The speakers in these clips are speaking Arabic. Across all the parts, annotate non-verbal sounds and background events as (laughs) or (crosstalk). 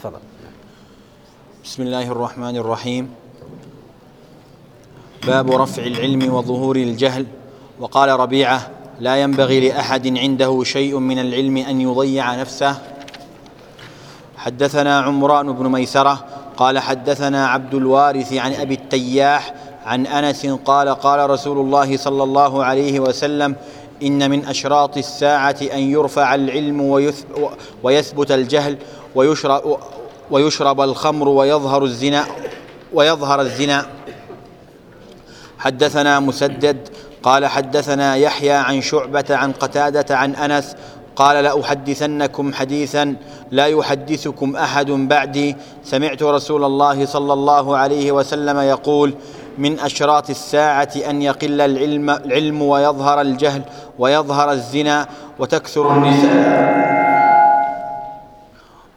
تفضل. بسم الله الرحمن الرحيم. باب رفع العلم وظهور الجهل. وقال ربيعة لا ينبغي لأحد عنده شيء من العلم أن يضيع نفسه. حدثنا عمران بن ميسرة قال حدثنا عبد الوارث عن أبي التياح عن أنس قال قال رسول الله صلى الله عليه وسلم إن من أشراط الساعة أن يرفع العلم ويثبت الجهل ويشرب, ويشرب الخمر ويظهر الزنا ويظهر الزنا. حدثنا مسدد قال حدثنا يحيى عن شعبة عن قتادة عن أنس قال لأحدثنكم حديثا لا يحدثكم أحد بعدي. سمعت رسول الله صلى الله عليه وسلم يقول من أشراط الساعة أن يقل العلم, العلم ويظهر الجهل ويظهر الزنا وتكثر النساء.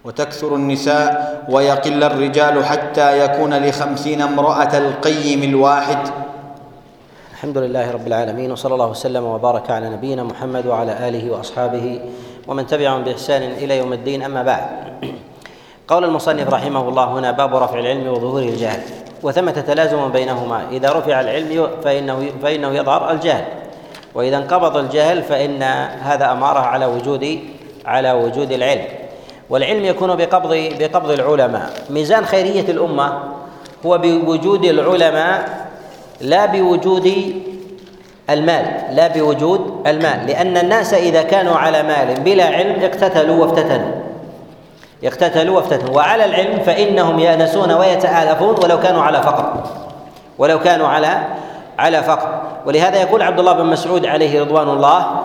وتكثر النساء ويقل الرجال حتى يكون لخمسين امرأة القيم الواحد. الحمد لله رب العالمين وصلى الله وسلم وبارك على نبينا محمد وعلى آله وأصحابه ومن تبعهم بإحسان إلى يوم الدين أما بعد. قول المصنف رحمه الله هنا باب رفع العلم وظهور الجهل وثمة تلازم بينهما إذا رفع العلم فإنه فإنه يظهر الجهل وإذا انقبض الجهل فإن هذا أمارة على وجود على وجود العلم. والعلم يكون بقبض بقبض العلماء. ميزان خيرية الأمة هو بوجود العلماء لا بوجود المال لا بوجود المال. لأن الناس إذا كانوا على مال بلا علم اقتتلوا وافتتنوا. يقتتلوا وافتتنوا. وعلى العلم فإنهم يأنسون ويتآلفون ولو كانوا على فقر. ولو كانوا على على فقر. ولهذا يقول عبد الله بن مسعود عليه رضوان الله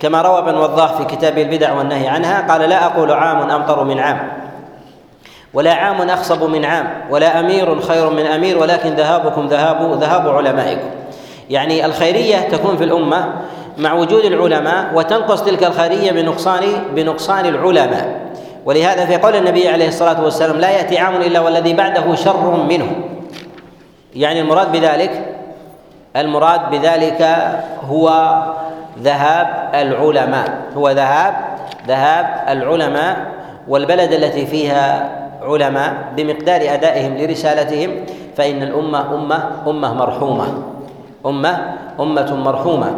كما روى ابن وضاح في كتاب البدع والنهي عنها قال لا أقول عام أمطر من عام ولا عام أخصب من عام ولا أمير خير من أمير ولكن ذهابكم ذهاب ذهاب علمائكم. يعني الخيرية تكون في الأمة مع وجود العلماء وتنقص تلك الخيرية بنقصان بنقصان العلماء. ولهذا في قول النبي عليه الصلاة والسلام لا يأتي عام إلا والذي بعده شر منه. يعني المراد بذلك المراد بذلك هو ذهاب العلماء. هو ذهاب ذهاب العلماء والبلد التي فيها علماء بمقدار أدائهم لرسالتهم فإن الأمة أمة أمة مرحومة. أمة أمة مرحومة.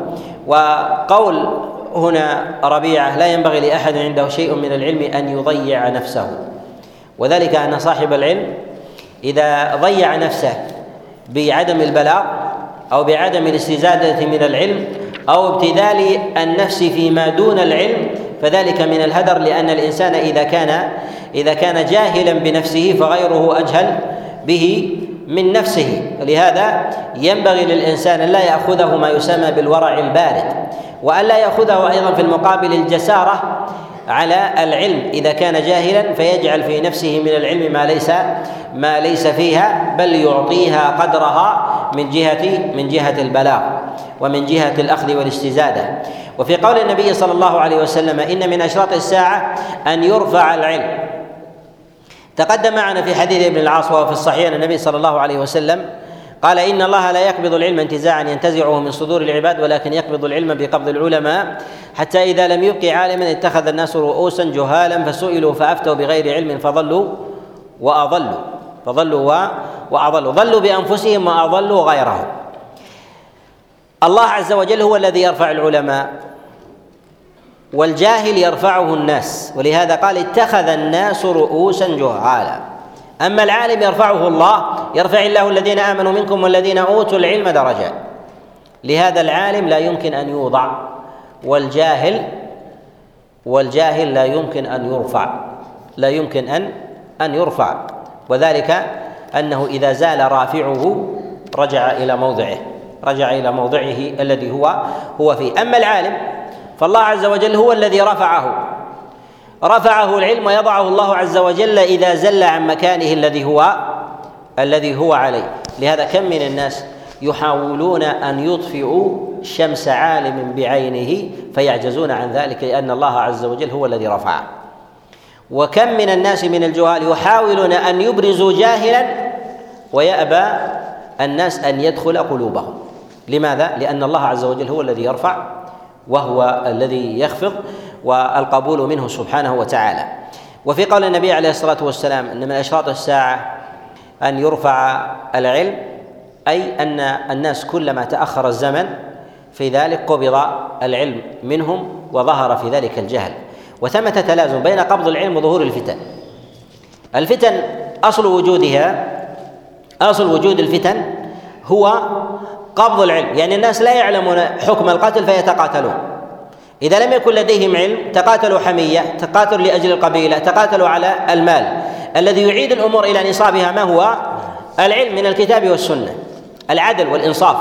وقول هنا ربيعة لا ينبغي لأحد عنده شيء من العلم أن يضيع نفسه. وذلك أن صاحب العلم إذا ضيع نفسه بعدم البلاغ أو بعدم الاستزادة من العلم أو ابتذال النفس فيما دون العلم فذلك من الهدر لأن الإنسان إذا كان إذا كان جاهلا بنفسه فغيره أجهل به من نفسه. ولهذا ينبغي للإنسان أن لا يأخذه ما يسمى بالورع البارد وأن لا يأخذه أيضا في المقابل الجسارة على العلم. إذا كان جاهلا فيجعل في نفسه من العلم ما ليس ما ليس فيها بل يعطيها قدرها من جهه من جهة البلاغ. ومن جهة الأخذ والاستزاده وفي قول النبي صلى الله عليه وسلم إن من أشراط الساعة أن يرفع العلم. تقدم معنا في حديث ابن العاص وهو في الصحيح أن النبي صلى الله عليه وسلم قال إن الله لا يقبض العلم انتزاعا ينتزعه من صدور العباد ولكن يقبض العلم بقبض العلماء. حتى إذا لم يبق عالما اتخذ الناس رؤوسا جهالا فسئلوا فأفتوا بغير علم فضلوا وأضلوا. فضلوا وأضلوا. ضلوا بأنفسهم وأضلوا غيرهم. الله عز وجل هو الذي يرفع العلماء والجاهل يرفعه الناس ولهذا قال اتخذ الناس رؤوسا جهالا. أما العالم يرفعه الله يرفع الله الذين آمنوا منكم والذين أوتوا العلم درجات. لهذا العالم لا يمكن أن يوضع والجاهل والجاهل لا يمكن أن يرفع لا يمكن أن أن يرفع. وذلك أنه إذا زال رافعه رجع إلى موضعه. رجع إلى موضعه الذي هو هو فيه. أما العالم فالله عز وجل هو الذي رفعه. رفعه العلم ويضعه الله عز وجل إذا زل عن مكانه الذي هو الذي هو عليه. لهذا كم من الناس يحاولون أن يطفئوا شمس عالم بعينه فيعجزون عن ذلك لأن الله عز وجل هو الذي رفعه وكم من الناس من الجهال يحاولون أن يبرزوا جاهلا ويأبى الناس أن يدخل قلوبهم. لماذا؟ لأن الله عز وجل هو الذي يرفع وهو الذي يخفض والقبول منه سبحانه وتعالى. وفي قول النبي عليه الصلاة والسلام أن من أشراط الساعة أن يرفع العلم أي أن الناس كلما تأخر الزمن في ذلك قبض العلم منهم وظهر في ذلك الجهل. وثمة تلازم بين قبض العلم وظهور الفتن. الفتن أصل وجودها أصل وجود الفتن هو قبض العلم. يعني الناس لا يعلمون حكم القتل فيتقاتلون. إذا لم يكن لديهم علم تقاتلوا حمية تقاتلوا لأجل القبيلة تقاتلوا على المال. الذي يعيد الأمور إلى نصابها ما هو؟ العلم من الكتاب والسنة. العدل والإنصاف.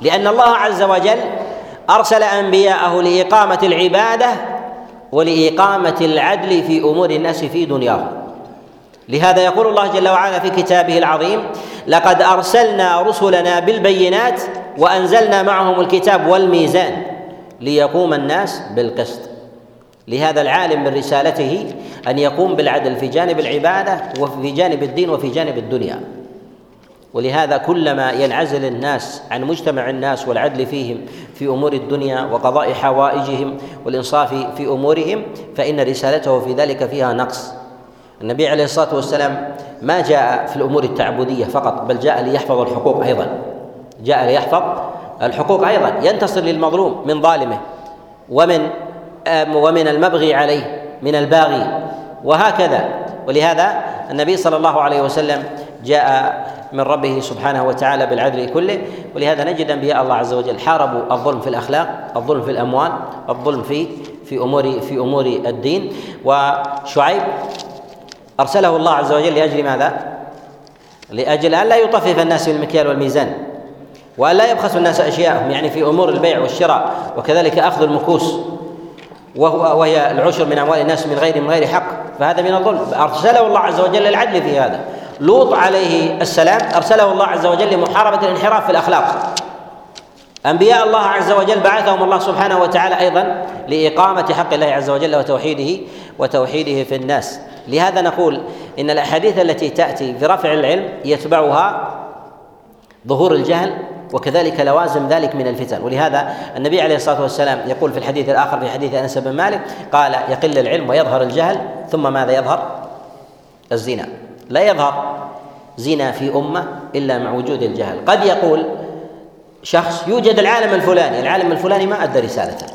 لأن الله عز وجل أرسل أنبياءه لإقامة العبادة ولإقامة العدل في أمور الناس في دنياهم. لهذا يقول الله جل وعلا في كتابه العظيم لقد أرسلنا رسلنا بالبينات وأنزلنا معهم الكتاب والميزان ليقوم الناس بالقسط. لهذا العالم من رسالته أن يقوم بالعدل في جانب العبادة وفي جانب الدين وفي جانب الدنيا. ولهذا كلما ينعزل الناس عن مجتمع الناس والعدل فيهم في أمور الدنيا وقضاء حوائجهم والإنصاف في أمورهم فإن رسالته في ذلك فيها نقص. النبي عليه الصلاة والسلام ما جاء في الأمور التعبدية فقط بل جاء ليحفظ الحقوق أيضا. جاء ليحفظ الحقوق أيضا. ينتصر للمظلوم من ظالمه ومن ومن المبغي عليه من الباغي. وهكذا. ولهذا النبي صلى الله عليه وسلم جاء من ربه سبحانه وتعالى بالعدل كله. ولهذا نجد أنبياء الله عز وجل حاربوا الظلم في الأخلاق الظلم في الأموال الظلم في في أمور في أمور الدين. وشعيب أرسله الله عز وجل لأجل ماذا؟ لأجل أن لا يطفف الناس بالمكيال والميزان وأن لا يبخسوا الناس أشياءهم يعني في أمور البيع والشراء وكذلك أخذ المكوس وهو وهي العشر من أموال الناس من غير من غير حق فهذا من الظلم. أرسله الله عز وجل للعدل في هذا. لوط عليه السلام أرسله الله عز وجل لمحاربة الانحراف في الأخلاق. أنبياء الله عز وجل بعثهم الله سبحانه وتعالى أيضا لإقامة حق الله عز وجل وتوحيده وتوحيده في الناس. لهذا نقول إن الأحاديث التي تأتي برفع العلم يتبعها ظهور الجهل وكذلك لوازم ذلك من الفتن. ولهذا النبي عليه الصلاة والسلام يقول في الحديث الآخر في حديث أنس بن مالك قال يقل العلم ويظهر الجهل ثم ماذا يظهر؟ الزنا. لا يظهر زنا في أمة إلا مع وجود الجهل. قد يقول شخص يوجد العالم الفلاني العالم الفلاني ما أدى رسالته.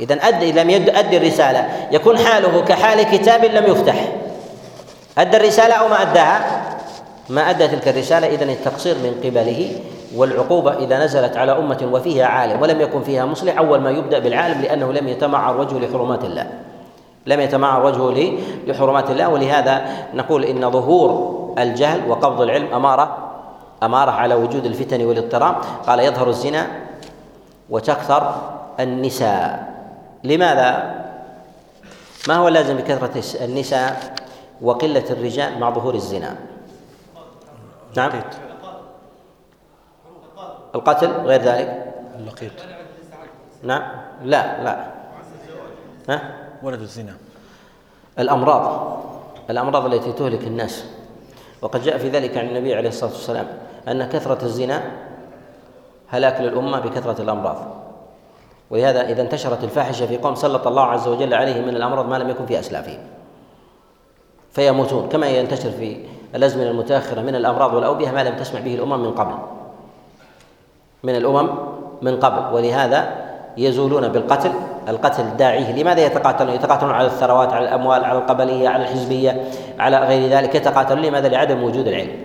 إذا ادى لم يؤدي الرسالة. يكون حاله كحال كتاب لم يفتح. أدى الرسالة أو ما أداها؟ ما أدى تلك الرسالة. اذا التقصير من قبله والعقوبة إذا نزلت على أمة وفيها عالم ولم يكن فيها مصلح أول ما يبدأ بالعالم لأنه لم يتمعر وجهه لحرمات الله. لم يتمعر وجهه لحرمات الله. ولهذا نقول إن ظهور الجهل وقبض العلم أمارة أمارة على وجود الفتن والاضطراب. قال يظهر الزنا وتكثر النساء. لماذا؟ ما هو اللازم بكثرة النساء وقلة الرجال مع ظهور الزنا؟ نعم. القتل غير ذلك؟ اللقيط. نعم. لا لا. ها؟ ولد الزنا. الأمراض. الأمراض التي تهلك الناس. وقد جاء في ذلك عن النبي عليه الصلاة والسلام أن كثرة الزنا هلاك للأمة بكثرة الأمراض. ولهذا إذا انتشرت الفاحشة في قوم سلط الله عز وجل عليهم من الأمراض ما لم يكن في أسلافهم فيموتون كما ينتشر في الأزمنة المتأخرة من الأمراض والأوبئة ما لم تسمع به الأمم من قبل. من الأمم من قبل. ولهذا يزولون بالقتل القتل داعيه لماذا يتقاتلون؟ يتقاتلون على الثروات على الأموال على القبلية على الحزبية على غير ذلك؟ يتقاتلون. لماذا؟ لعدم وجود العلم.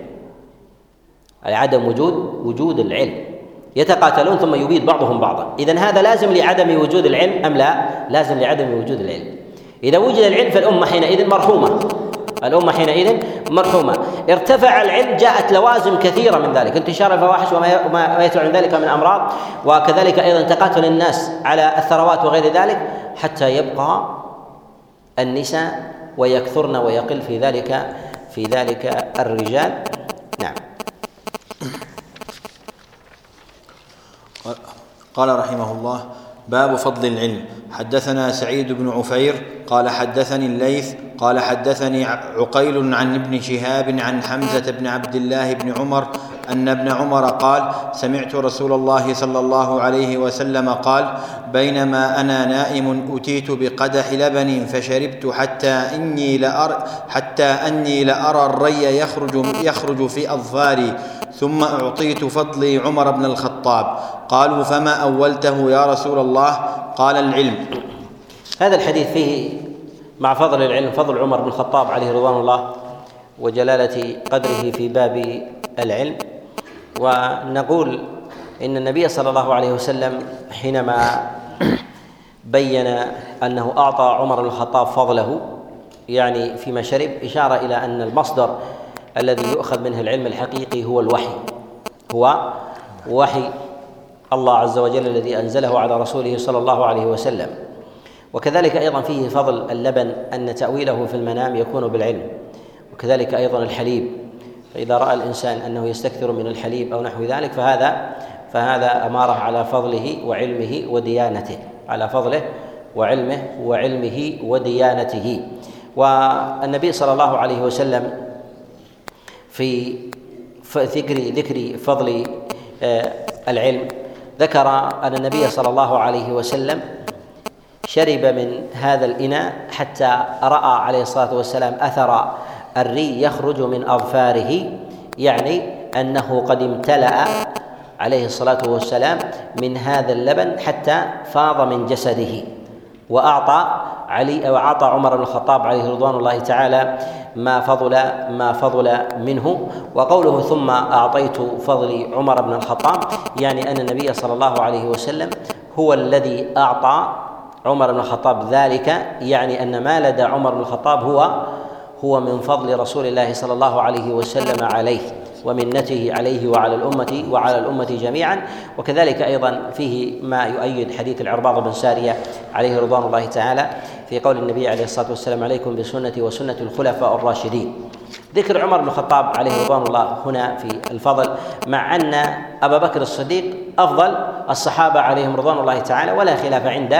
لعدم وجود وجود العلم. يتقاتلون ثم يبيد بعضهم بعضا. إذا هذا لازم لعدم وجود العلم أم لا؟ لازم لعدم وجود العلم. إذا وجد العلم فالأمة حينئذ مرحومة. الأمة حينئذ مرحومة. ارتفع العلم جاءت لوازم كثيرة من ذلك. انتشار الفواحش وما يتبع من ذلك من أمراض. وكذلك أيضا تقاتل الناس على الثروات وغير ذلك حتى يبقى النساء ويكثرن ويقل في ذلك في ذلك الرجال. نعم. قال رحمه الله باب فضل العلم. حدثنا سعيد بن عفير قال حدثني الليث قال حدثني عقيل عن ابن شهاب عن حمزة بن عبد الله بن عمر أن ابن عمر قال سمعت رسول الله صلى الله عليه وسلم قال بينما أنا نائم أتيت بقدح لبن فشربت حتى إني لأر حتى أني لأرى الري يخرج يخرج في أظفاري ثم أعطيت فضلي عمر بن الخطاب. قالوا فما أولته يا رسول الله؟ قال العلم. هذا الحديث فيه مع فضل العلم فضل عمر بن الخطاب عليه رضوان الله وجلالة قدره في باب العلم. ونقول إن النبي صلى الله عليه وسلم حينما بين أنه أعطى عمر بن الخطاب فضله يعني فيما شرب إشارة إلى أن المصدر الذي يؤخذ منه العلم الحقيقي هو الوحي. هو وحي. الله عز وجل الذي أنزله على رسوله صلى الله عليه وسلم. وكذلك أيضا فيه فضل اللبن أن تأويله في المنام يكون بالعلم. وكذلك أيضا الحليب فإذا رأى الإنسان أنه يستكثر من الحليب أو نحو ذلك فهذا فهذا أماره على فضله وعلمه وديانته على فضله وعلمه وعلمه وديانته. والنبي صلى الله عليه وسلم في ذكر ذكر فضل آه، العلم ذكر أن النبي صلى الله عليه وسلم شرب من هذا الإناء حتى رأى عليه الصلاة والسلام أثر الري يخرج من أظفاره يعني أنه قد امتلأ عليه الصلاة والسلام من هذا اللبن حتى فاض من جسده وأعطى علي وأعطى عمر بن الخطاب عليه رضوان الله تعالى ما فضل ما فضل منه. وقوله ثم أعطيت فضل عمر بن الخطاب يعني أن النبي صلى الله عليه وسلم هو الذي أعطى عمر بن الخطاب ذلك يعني أن ما لدى عمر بن الخطاب هو هو من فضل رسول الله صلى الله عليه وسلم عليه. ومنته عليه وعلى الأمة وعلى الأمة جميعا. وكذلك أيضا فيه ما يؤيد حديث العرباض بن سارية عليه رضوان الله تعالى في قول النبي عليه الصلاة والسلام عليكم بسنتي وسنة الخلفاء الراشدين. ذكر عمر بن الخطاب عليه رضوان الله هنا في الفضل مع أن أبا بكر الصديق أفضل الصحابة عليهم رضوان الله تعالى ولا خلاف عند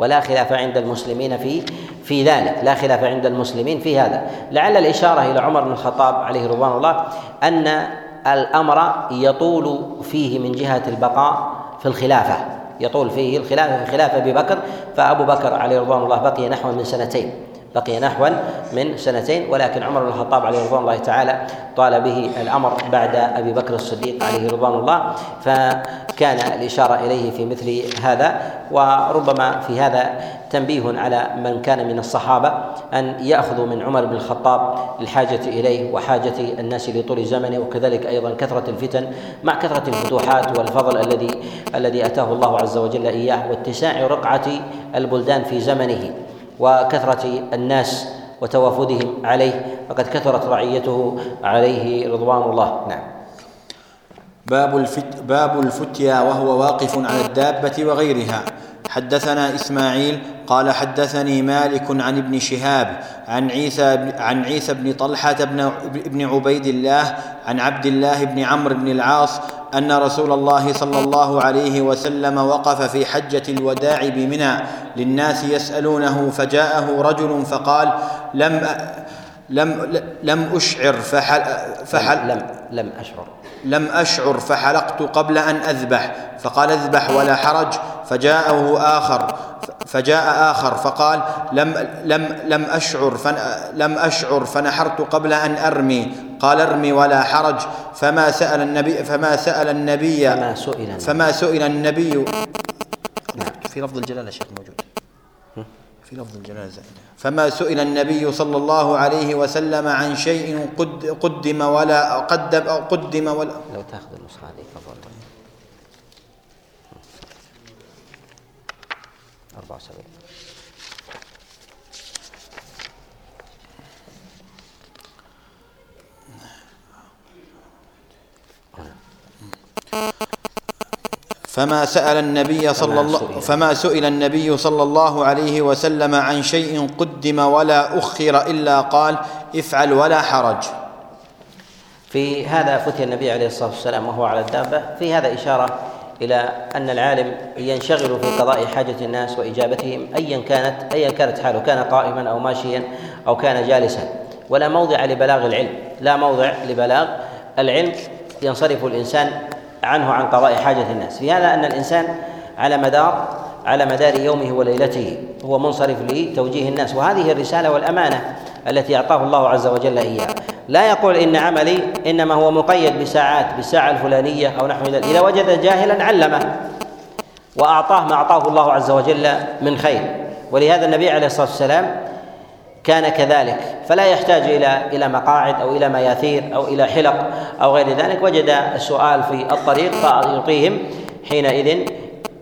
ولا خلاف عند المسلمين في في ذلك لا خلاف عند المسلمين في هذا. لعل الإشارة إلى عمر بن الخطاب عليه رضوان الله أن الأمر يطول فيه من جهة البقاء في الخلافة. يطول فيه الخلافة في خلافة أبي بكر فأبو بكر عليه رضوان الله بقي نحو من سنتين. بقي نحوا من سنتين ولكن عمر بن الخطاب عليه رضوان الله تعالى طال به الأمر بعد أبي بكر الصديق عليه رضوان الله فكان الإشارة إليه في مثل هذا وربما في هذا تنبيه على من كان من الصحابة أن يأخذوا من عمر بن الخطاب الحاجة إليه وحاجة الناس لطول زمنه وكذلك أيضا كثرة الفتن مع كثرة الفتوحات والفضل الذي الذي أتاه الله عز وجل إياه واتساع رقعة البلدان في زمنه. وكثرة الناس وتوافدهم عليه فقد كثرت رعيته عليه رضوان الله. نعم. باب الفت باب الفتيا وهو واقف على الدابة وغيرها. حدثنا إسماعيل قال حدثني مالك عن ابن شهاب عن عيسى عن عيسى بن طلحة بن ابن عبيد الله عن عبد الله بن عمرو بن العاص أن رسول الله صلى الله عليه وسلم وقف في حجة الوداع بمنى. للناس يسألونه فجاءه رجل فقال لم لم لم أشعر فحل, فحل لم لم أشعر. لم أشعر فحلقت قبل أن أذبح فقال اذبح ولا حرج فجاءه آخر فجاء آخر فقال لم لم لم أشعر لم أشعر فنحرت قبل أن أرمي قال ارمي ولا حرج فما سأل النبي فما سأل النبي فما سئل فما سئل النبي. في لفظ الجلالة شيخ موجود. في لفظ الجلالة فما سئل النبي صلى الله عليه وسلم عن شيء قدم ولا قدم قدم ولا لو تاخذ النسخة هذه فضل سبيل فما سأل النبي صلى الله فما سئل النبي صلى الله عليه وسلم عن شيء قدم ولا أخر إلا قال افعل ولا حرج. في هذا فتي النبي عليه الصلاة والسلام وهو على الدابة. في هذا إشارة إلى أن العالم ينشغل في قضاء حاجة الناس وإجابتهم ايا كانت ايا كانت حاله كان قائما أو ماشيا أو كان جالسا. ولا موضع لبلاغ العلم. لا موضع لبلاغ العلم ينصرف الإنسان عنه عن قضاء حاجة الناس. في هذا أن الإنسان على مدار على مدار يومه وليلته هو منصرف لتوجيه الناس. وهذه الرسالة والأمانة التي أعطاه الله عز وجل إياها. لا يقول إن عملي إنما هو مقيد بساعات بالساعة الفلانية أو نحو ذلك. إذا وجد جاهلا علمه وأعطاه ما أعطاه الله عز وجل من خير. ولهذا النبي عليه الصلاة والسلام كان كذلك. فلا يحتاج إلى إلى مقاعد أو إلى مياثير أو إلى حلق أو غير ذلك. وجد السؤال في الطريق فيعطيهم حينئذ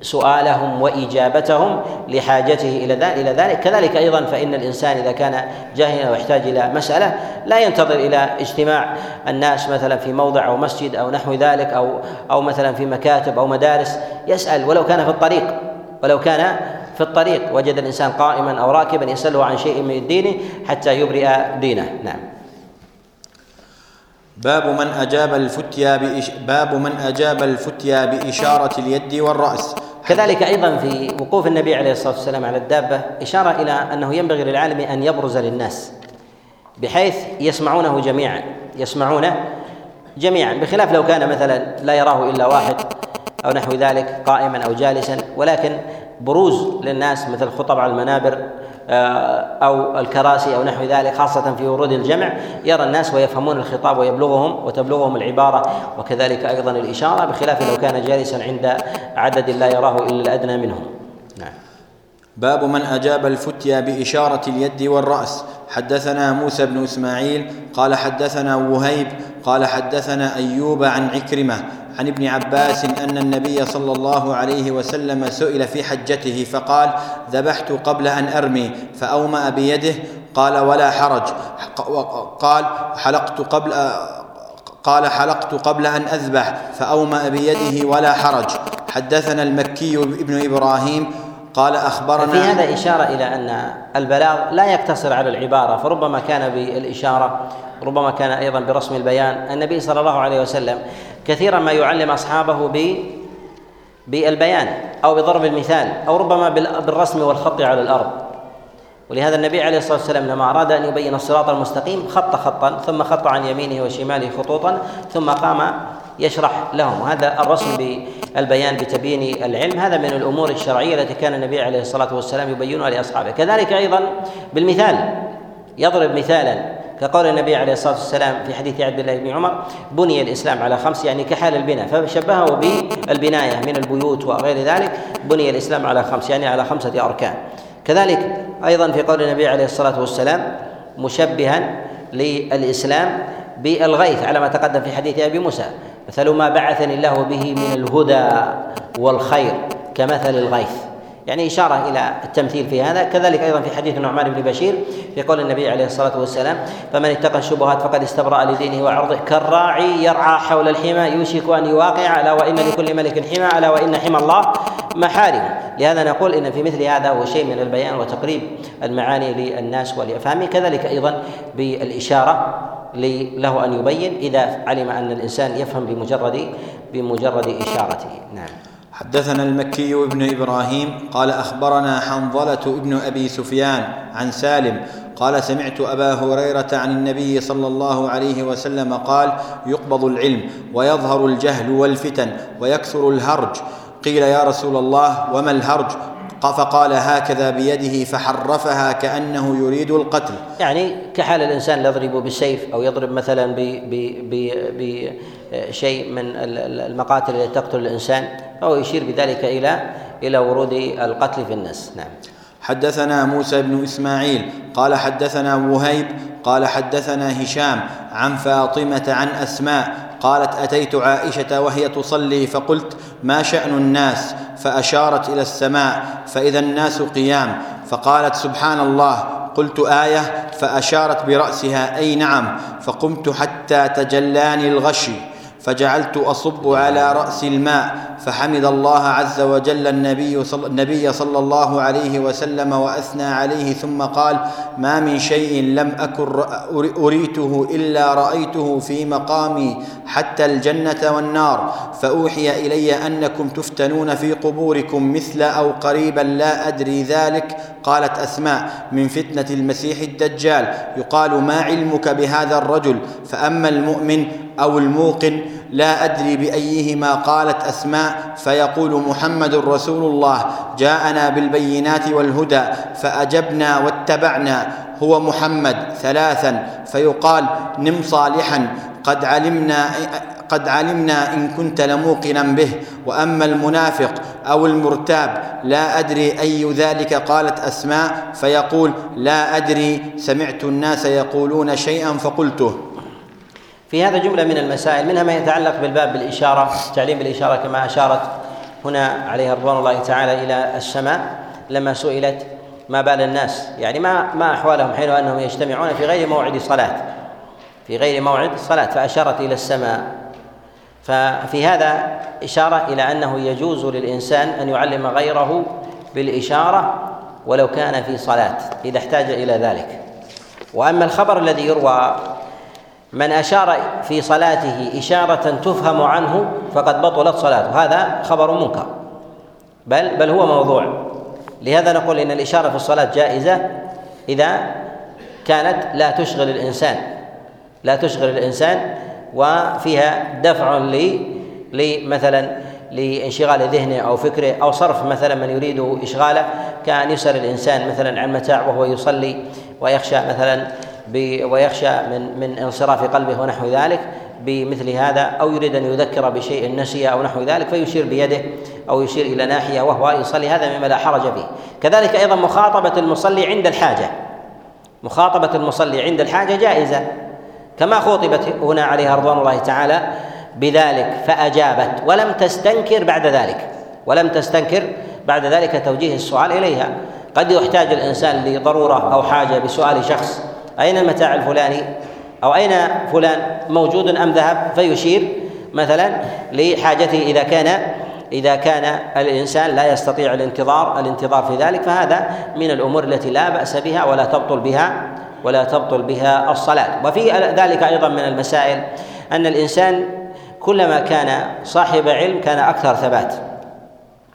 سؤالهم وإجابتهم لحاجته إلى إلى ذلك. كذلك أيضا فإن الإنسان إذا كان جاهلا ويحتاج إلى مسألة لا ينتظر إلى اجتماع الناس مثلا في موضع أو مسجد أو نحو ذلك أو أو مثلا في مكاتب أو مدارس. يسأل ولو كان في الطريق ولو كان في الطريق. وجد الإنسان قائما أو راكبا يسأله عن شيء من الدين حتى يبرئ دينه. نعم. باب من أجاب الفتيا بإش... باب من أجاب الفتيا بإشارة اليد والرأس. كذلك أيضا في وقوف النبي عليه الصلاة والسلام على الدابة إشارة إلى أنه ينبغي للعالم أن يبرز للناس بحيث يسمعونه جميعا يسمعونه جميعا بخلاف لو كان مثلا لا يراه إلا واحد أو نحو ذلك قائما أو جالسا. ولكن بروز للناس مثل خطب على المنابر آه، أو الكراسي أو نحو ذلك خاصة في ورود الجمع يرى الناس ويفهمون الخطاب ويبلغهم وتبلغهم العبارة وكذلك أيضا الإشارة بخلاف لو كان جالسا عند عدد لا يراه إلا الأدنى منهم. باب من أجاب الفتيا بإشارة اليد والرأس. حدثنا موسى بن إسماعيل قال حدثنا وهيب قال حدثنا أيوب عن عكرمة عن ابن عباس أن النبي صلى الله عليه وسلم سئل في حجته فقال ذبحت قبل أن أرمي فأومأ بيده. قال ولا حرج. قال حلقت قبل قال حلقت قبل أن أذبح فأومأ بيده ولا حرج. حدثنا المكي ابن إبراهيم قال أخبرنا في هذا إشارة إلى أن البلاغ لا يقتصر على العبارة فربما كان بالإشارة ربما كان أيضا برسم البيان. النبي صلى الله عليه وسلم كثيرا ما يعلم أصحابه ب بالبيان أو بضرب المثال أو ربما بالرسم والخط على الأرض. ولهذا النبي عليه الصلاة والسلام لما أراد أن يبين الصراط المستقيم خط خطا ثم خط عن يمينه وشماله خطوطا ثم قام يشرح لهم. وهذا الرسم بالبيان بتبيين العلم. هذا من الأمور الشرعية التي كان النبي عليه الصلاة والسلام يبينها لأصحابه. كذلك أيضا بالمثال يضرب مثالا كقول النبي عليه الصلاة والسلام في حديث عبد الله بن عمر بني الإسلام على خمس يعني كحال البناء. فشبهه بالبناية من البيوت وغير ذلك بني الإسلام على خمس يعني على خمسة أركان. كذلك أيضا في قول النبي عليه الصلاة والسلام مشبها للإسلام بالغيث على ما تقدم في حديث أبي موسى. مثل ما بعثني الله به من الهدى والخير كمثل الغيث. يعني إشارة إلى التمثيل في هذا. كذلك أيضا في حديث النعمان بن بشير في قول النبي عليه الصلاة والسلام فمن اتقى الشبهات فقد استبرأ لدينه وعرضه كالراعي يرعى حول الحمى يوشك أن يواقع ألا وإن لكل ملك حمى ألا وإن حمى الله محارم. لهذا نقول إن في مثل هذا هو شيء من البيان وتقريب المعاني للناس ولأفهامه كذلك أيضا بالإشارة له أن يبين إذا علم أن الإنسان يفهم بمجرد بمجرد إشارته. نعم. حدثنا المكي ابن إبراهيم قال أخبرنا حنظلة ابن أبي سفيان عن سالم قال سمعت أبا هريرة عن النبي صلى الله عليه وسلم قال يقبض العلم ويظهر الجهل والفتن ويكثر الهرج قيل يا رسول الله وما الهرج فقال هكذا بيده فحرفها كأنه يريد القتل يعني كحال الإنسان يضرب بالسيف أو يضرب مثلا بشيء من المقاتل التي تقتل الإنسان فهو يشير بذلك إلى إلى ورود القتل في الناس. نعم. حدثنا موسى بن إسماعيل قال حدثنا وهيب قال حدثنا هشام عن فاطمة عن أسماء قالت أتيت عائشة وهي تصلي فقلت ما شأن الناس؟ فأشارت إلى السماء فإذا الناس قيام فقالت سبحان الله قلت آية فأشارت برأسها أي نعم فقمت حتى تجلاني الغشي فجعلت أصب على رأس الماء فحمد الله عز وجل النبي صل النبي صلى الله عليه وسلم وأثنى عليه ثم قال ما من شيء لم أكن أريته إلا رأيته في مقامي حتى الجنة والنار فأوحي إلي أنكم تفتنون في قبوركم مثل أو قريبا لا أدري ذلك قالت اسماء من فتنة المسيح الدجال يقال ما علمك بهذا الرجل فأما المؤمن أو الموقن لا أدري بأيهما قالت أسماء فيقول محمد رسول الله جاءنا بالبينات والهدى فأجبنا واتبعنا هو محمد ثلاثا فيقال نم صالحا قد علمنا قد علمنا إن كنت لموقنا به. وأما المنافق أو المرتاب لا أدري أي ذلك قالت أسماء فيقول لا أدري سمعت الناس يقولون شيئا فقلته. في هذا جملة من المسائل منها ما يتعلق بالباب بالإشارة تعليم بالإشارة كما أشارت هنا عليها رضوان الله تعالى إلى السماء لما سئلت ما بال الناس؟ يعني ما ما أحوالهم حين أنهم يجتمعون في غير موعد صلاة في غير موعد صلاة فأشارت إلى السماء. ففي هذا إشارة إلى أنه يجوز للإنسان أن يعلم غيره بالإشارة ولو كان في صلاة إذا احتاج إلى ذلك. وأما الخبر الذي يروى من أشار في صلاته إشارة تفهم عنه فقد بطلت صلاته. هذا خبر منكر. بل بل هو موضوع. لهذا نقول إن الإشارة في الصلاة جائزة إذا كانت لا تشغل الإنسان. لا تشغل الإنسان وفيها دفع لمثلا لانشغال ذهنه أو فكره أو صرف مثلا من يريد إشغاله. كان يسأل الإنسان مثلا عن متاع وهو يصلي ويخشى مثلا ويخشى من من انصراف قلبه ونحو ذلك بمثل هذا أو يريد أن يذكر بشيء نسي أو نحو ذلك فيشير بيده أو يشير إلى ناحية وهو يصلي هذا مما لا حرج فيه. كذلك أيضا مخاطبة المصلي عند الحاجة. مخاطبة المصلي عند الحاجة جائزة. كما خطبت هنا عليها رضوان الله تعالى بذلك فأجابت ولم تستنكر بعد ذلك. ولم تستنكر بعد ذلك توجيه السؤال إليها. قد يحتاج الإنسان لضرورة أو حاجة بسؤال شخص أين المتاع الفلاني؟ أو أين فلان؟ موجود أم ذهب؟ فيشير مثلا لحاجته إذا كان إذا كان الإنسان لا يستطيع الانتظار الانتظار في ذلك فهذا من الأمور التي لا بأس بها ولا تبطل بها ولا تبطل بها الصلاة. وفي ذلك أيضا من المسائل أن الإنسان كلما كان صاحب علم كان أكثر ثبات.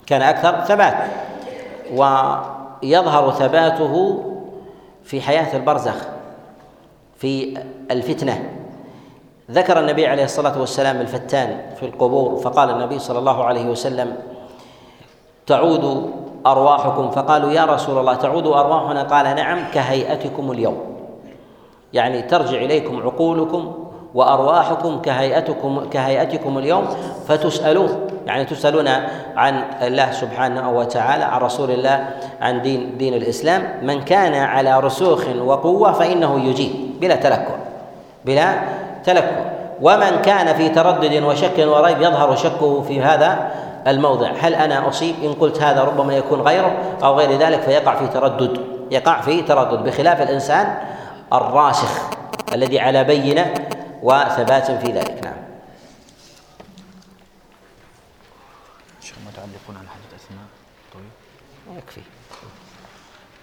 كان أكثر ثبات. ويظهر ثباته في حياة البرزخ. في الفتنة. ذكر النبي عليه الصلاة والسلام الفتان في القبور فقال النبي صلى الله عليه وسلم تعود أرواحكم. فقالوا يا رسول الله تعود أرواحنا. قال نعم كهيئتكم اليوم. يعني ترجع إليكم عقولكم وأرواحكم كهيئتكم كهيئتكم اليوم فتسألون. يعني تسألون عن الله سبحانه وتعالى عن رسول الله عن دين دين الإسلام. من كان على رسوخ وقوة فإنه يجيب بلا تلكؤ بلا تلكؤ. ومن كان في تردد وشك وريب يظهر شكه في هذا الموضع. هل أنا أصيب؟ إن قلت هذا ربما يكون غيره أو غير ذلك فيقع في تردد. يقع في تردد بخلاف الإنسان الراسخ الذي على بينة وثبات في ذلك. نعم. متعلقون على حديث أسماء؟ طيب. يكفي.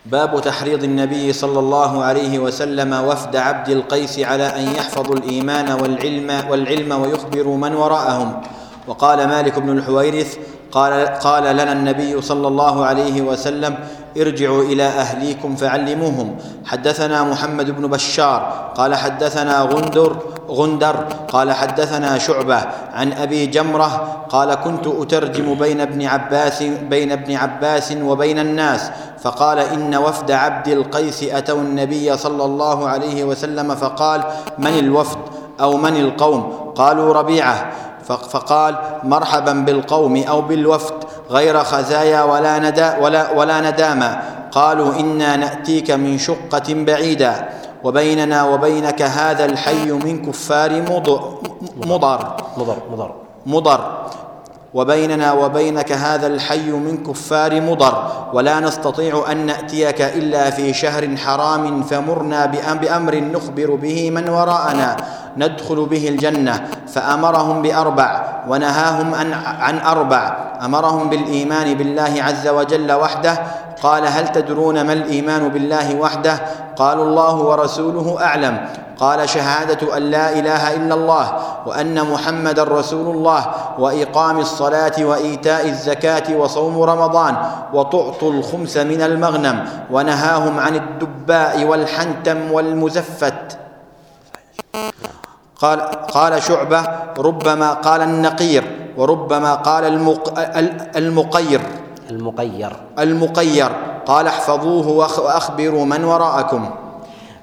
باب تحريض النبي صلى الله عليه وسلم وفد عبد القيس على أن يحفظوا الإيمان والعلم والعلم ويخبروا من وراءهم. وقال مالك بن الحويرث قال قال لنا النبي صلى الله عليه وسلم ارجعوا إلى أهليكم فعلموهم. حدثنا محمد بن بشار قال حدثنا غندر غندر قال حدثنا شعبة عن أبي جمرة قال كنت أترجم بين ابن عباس بين ابن عباس وبين الناس فقال إن وفد عبد القيس أتوا النبي صلى الله عليه وسلم فقال من الوفد أو من القوم قالوا ربيعة فقال مرحبا بالقوم أو بالوفد غير خزايا ولا ندا ولا ولا ندامه قالوا إنا نأتيك من شقة بعيدة وبيننا وبينك هذا الحي من كفار مضر مضر. مضر مضر, مضر. وبيننا وبينك هذا الحي من كفار مضر. ولا نستطيع أن نأتيك إلا في شهر حرام فمرنا بأمر نخبر به من وراءنا. ندخل به الجنة فأمرهم بأربع ونهاهم عن, عن أربع. أمرهم بالإيمان بالله عز وجل وحده. قال هل تدرون ما الإيمان بالله وحده؟ قالوا الله ورسوله أعلم. قال شهادة أن لا إله إلا الله وأن محمدا رسول الله وإقام الصلاة وإيتاء الزكاة وصوم رمضان وتعطوا الخمس من المغنم ونهاهم عن الدباء والحنتم والمزفت. قال قال شعبة ربما قال النقير وربما قال المق المقير. المقير. المقير. قال احفظوه وأخبروا من وراءكم.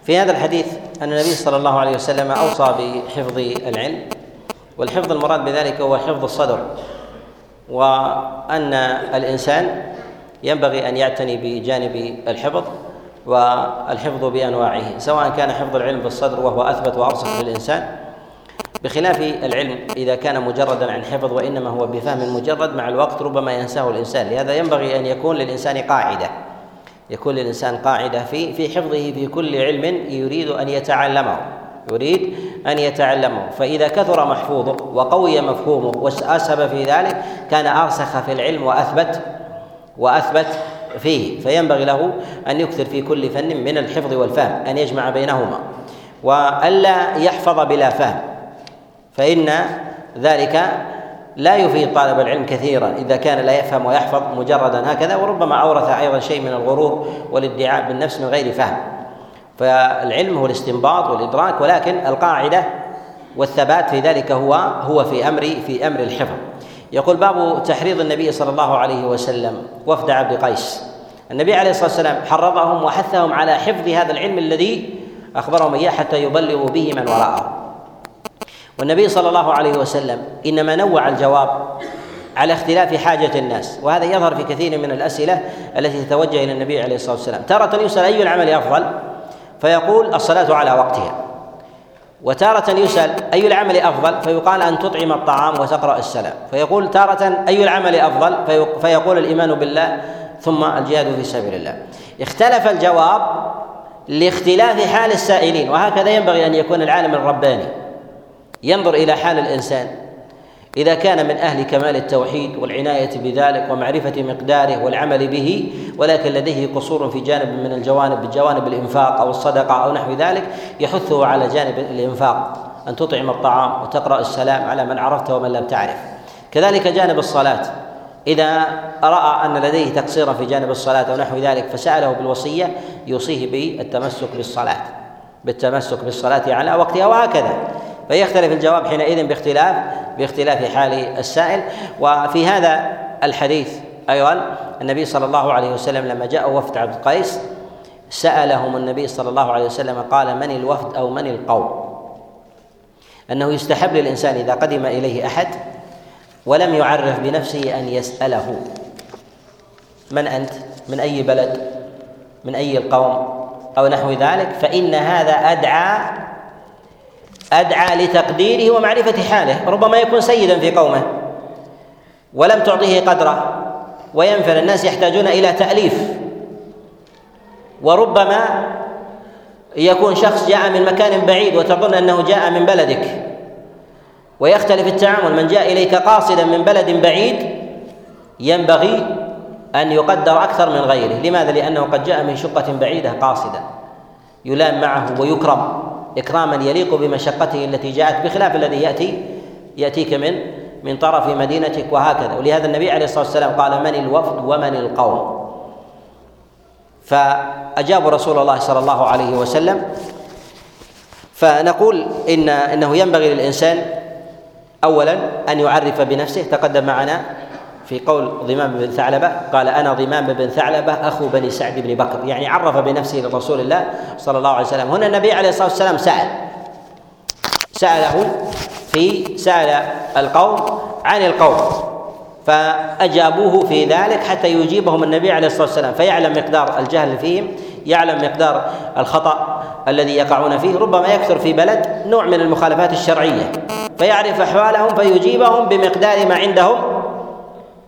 في هذا الحديث أن النبي صلى الله عليه وسلم أوصى بحفظ العلم والحفظ المراد بذلك هو حفظ الصدر وأن الإنسان ينبغي أن يعتني بجانب الحفظ والحفظ بأنواعه سواء كان حفظ العلم بالصدر وهو أثبت وأرسخ للإنسان بخلاف العلم إذا كان مجردا عن حفظ وإنما هو بفهم مجرد مع الوقت ربما ينساه الإنسان. لهذا ينبغي أن يكون للإنسان قاعدة. يكون للإنسان قاعدة في في حفظه في كل علم يريد أن يتعلمه. يريد أن يتعلمه. فإذا كثر محفوظه وقوي مفهومه وأسهب في ذلك كان أرسخ في العلم وأثبت وأثبت فيه. فينبغي له أن يكثر في كل فن من الحفظ والفهم أن يجمع بينهما. وألا يحفظ بلا فهم. فإن ذلك لا يفيد طالب العلم كثيرا إذا كان لا يفهم ويحفظ مجردا هكذا وربما أورث أيضا شيء من الغرور والادعاء بالنفس من غير فهم. فالعلم هو الاستنباط والإدراك ولكن القاعدة والثبات في ذلك هو هو في أمر في أمر الحفظ. يقول باب تحريض النبي صلى الله عليه وسلم وفد عبد قيس. النبي عليه الصلاة والسلام حرضهم وحثهم على حفظ هذا العلم الذي أخبرهم إياه حتى يبلغوا به من وراءهم والنبي صلى الله عليه وسلم إنما نوع الجواب على اختلاف حاجة الناس وهذا يظهر في كثير من الأسئلة التي تتوجه إلى النبي عليه الصلاة والسلام. تارة يسأل أي العمل أفضل؟ فيقول الصلاة على وقتها. وتارة يسأل أي العمل أفضل؟ فيقال أن تطعم الطعام وتقرأ السلام. فيقول تارة أي العمل أفضل؟ فيقول الإيمان بالله ثم الجهاد في سبيل الله. اختلف الجواب لاختلاف حال السائلين وهكذا ينبغي أن يكون العالم الرباني. ينظر إلى حال الإنسان. إذا كان من أهل كمال التوحيد والعناية بذلك ومعرفة مقداره والعمل به ولكن لديه قصور في جانب من الجوانب بجوانب الإنفاق أو الصدقة أو نحو ذلك يحثه على جانب الإنفاق. أن تطعم الطعام وتقرأ السلام على من عرفت ومن لم تعرف. كذلك جانب الصلاة. إذا رأى أن لديه تقصيرا في جانب الصلاة أو نحو ذلك فسأله بالوصية يوصيه بالتمسك بالصلاة. بالتمسك بالصلاة على وقتها وهكذا. فيختلف الجواب حينئذ باختلاف باختلاف حال السائل. وفي هذا الحديث أيضا النبي صلى الله عليه وسلم لما جاء وفد عبد القيس سألهم النبي صلى الله عليه وسلم قال من الوفد أو من القوم؟ أنه يستحب للإنسان إذا قدم إليه أحد ولم يعرف بنفسه أن يسأله. من أنت؟ من أي بلد؟ من أي القوم؟ أو نحو ذلك؟ فإن هذا أدعى أدعى لتقديره ومعرفة حاله ربما يكون سيدا في قومه ولم تعطيه قدره وينفر الناس يحتاجون إلى تأليف. وربما يكون شخص جاء من مكان بعيد وتظن أنه جاء من بلدك ويختلف التعامل من جاء إليك قاصدا من بلد بعيد ينبغي أن يقدر أكثر من غيره. لماذا؟ لأنه قد جاء من شقة بعيدة قاصدا يلام معه ويكرم. إكراما يليق بمشقته التي جاءت بخلاف الذي يأتي يأتيك من من طرف مدينتك وهكذا. ولهذا النبي عليه الصلاة والسلام قال من الوفد ومن القوم. فأجاب رسول الله صلى الله عليه وسلم. فنقول إن إنه ينبغي للإنسان أولا أن يعرف بنفسه. تقدم معنا في قول ضمام بن ثعلبة قال أنا ضمام بن ثعلبة أخو بني سعد بن بكر يعني عرف بنفسه لرسول الله صلى الله عليه وسلم. هنا النبي عليه الصلاة والسلام سأل. سأله في سأل القوم عن القوم فأجابوه في ذلك حتى يجيبهم النبي عليه الصلاة والسلام. فيعلم مقدار الجهل فيهم يعلم مقدار الخطأ الذي يقعون فيه ربما يكثر في بلد نوع من المخالفات الشرعية. فيعرف أحوالهم فيجيبهم بمقدار ما عندهم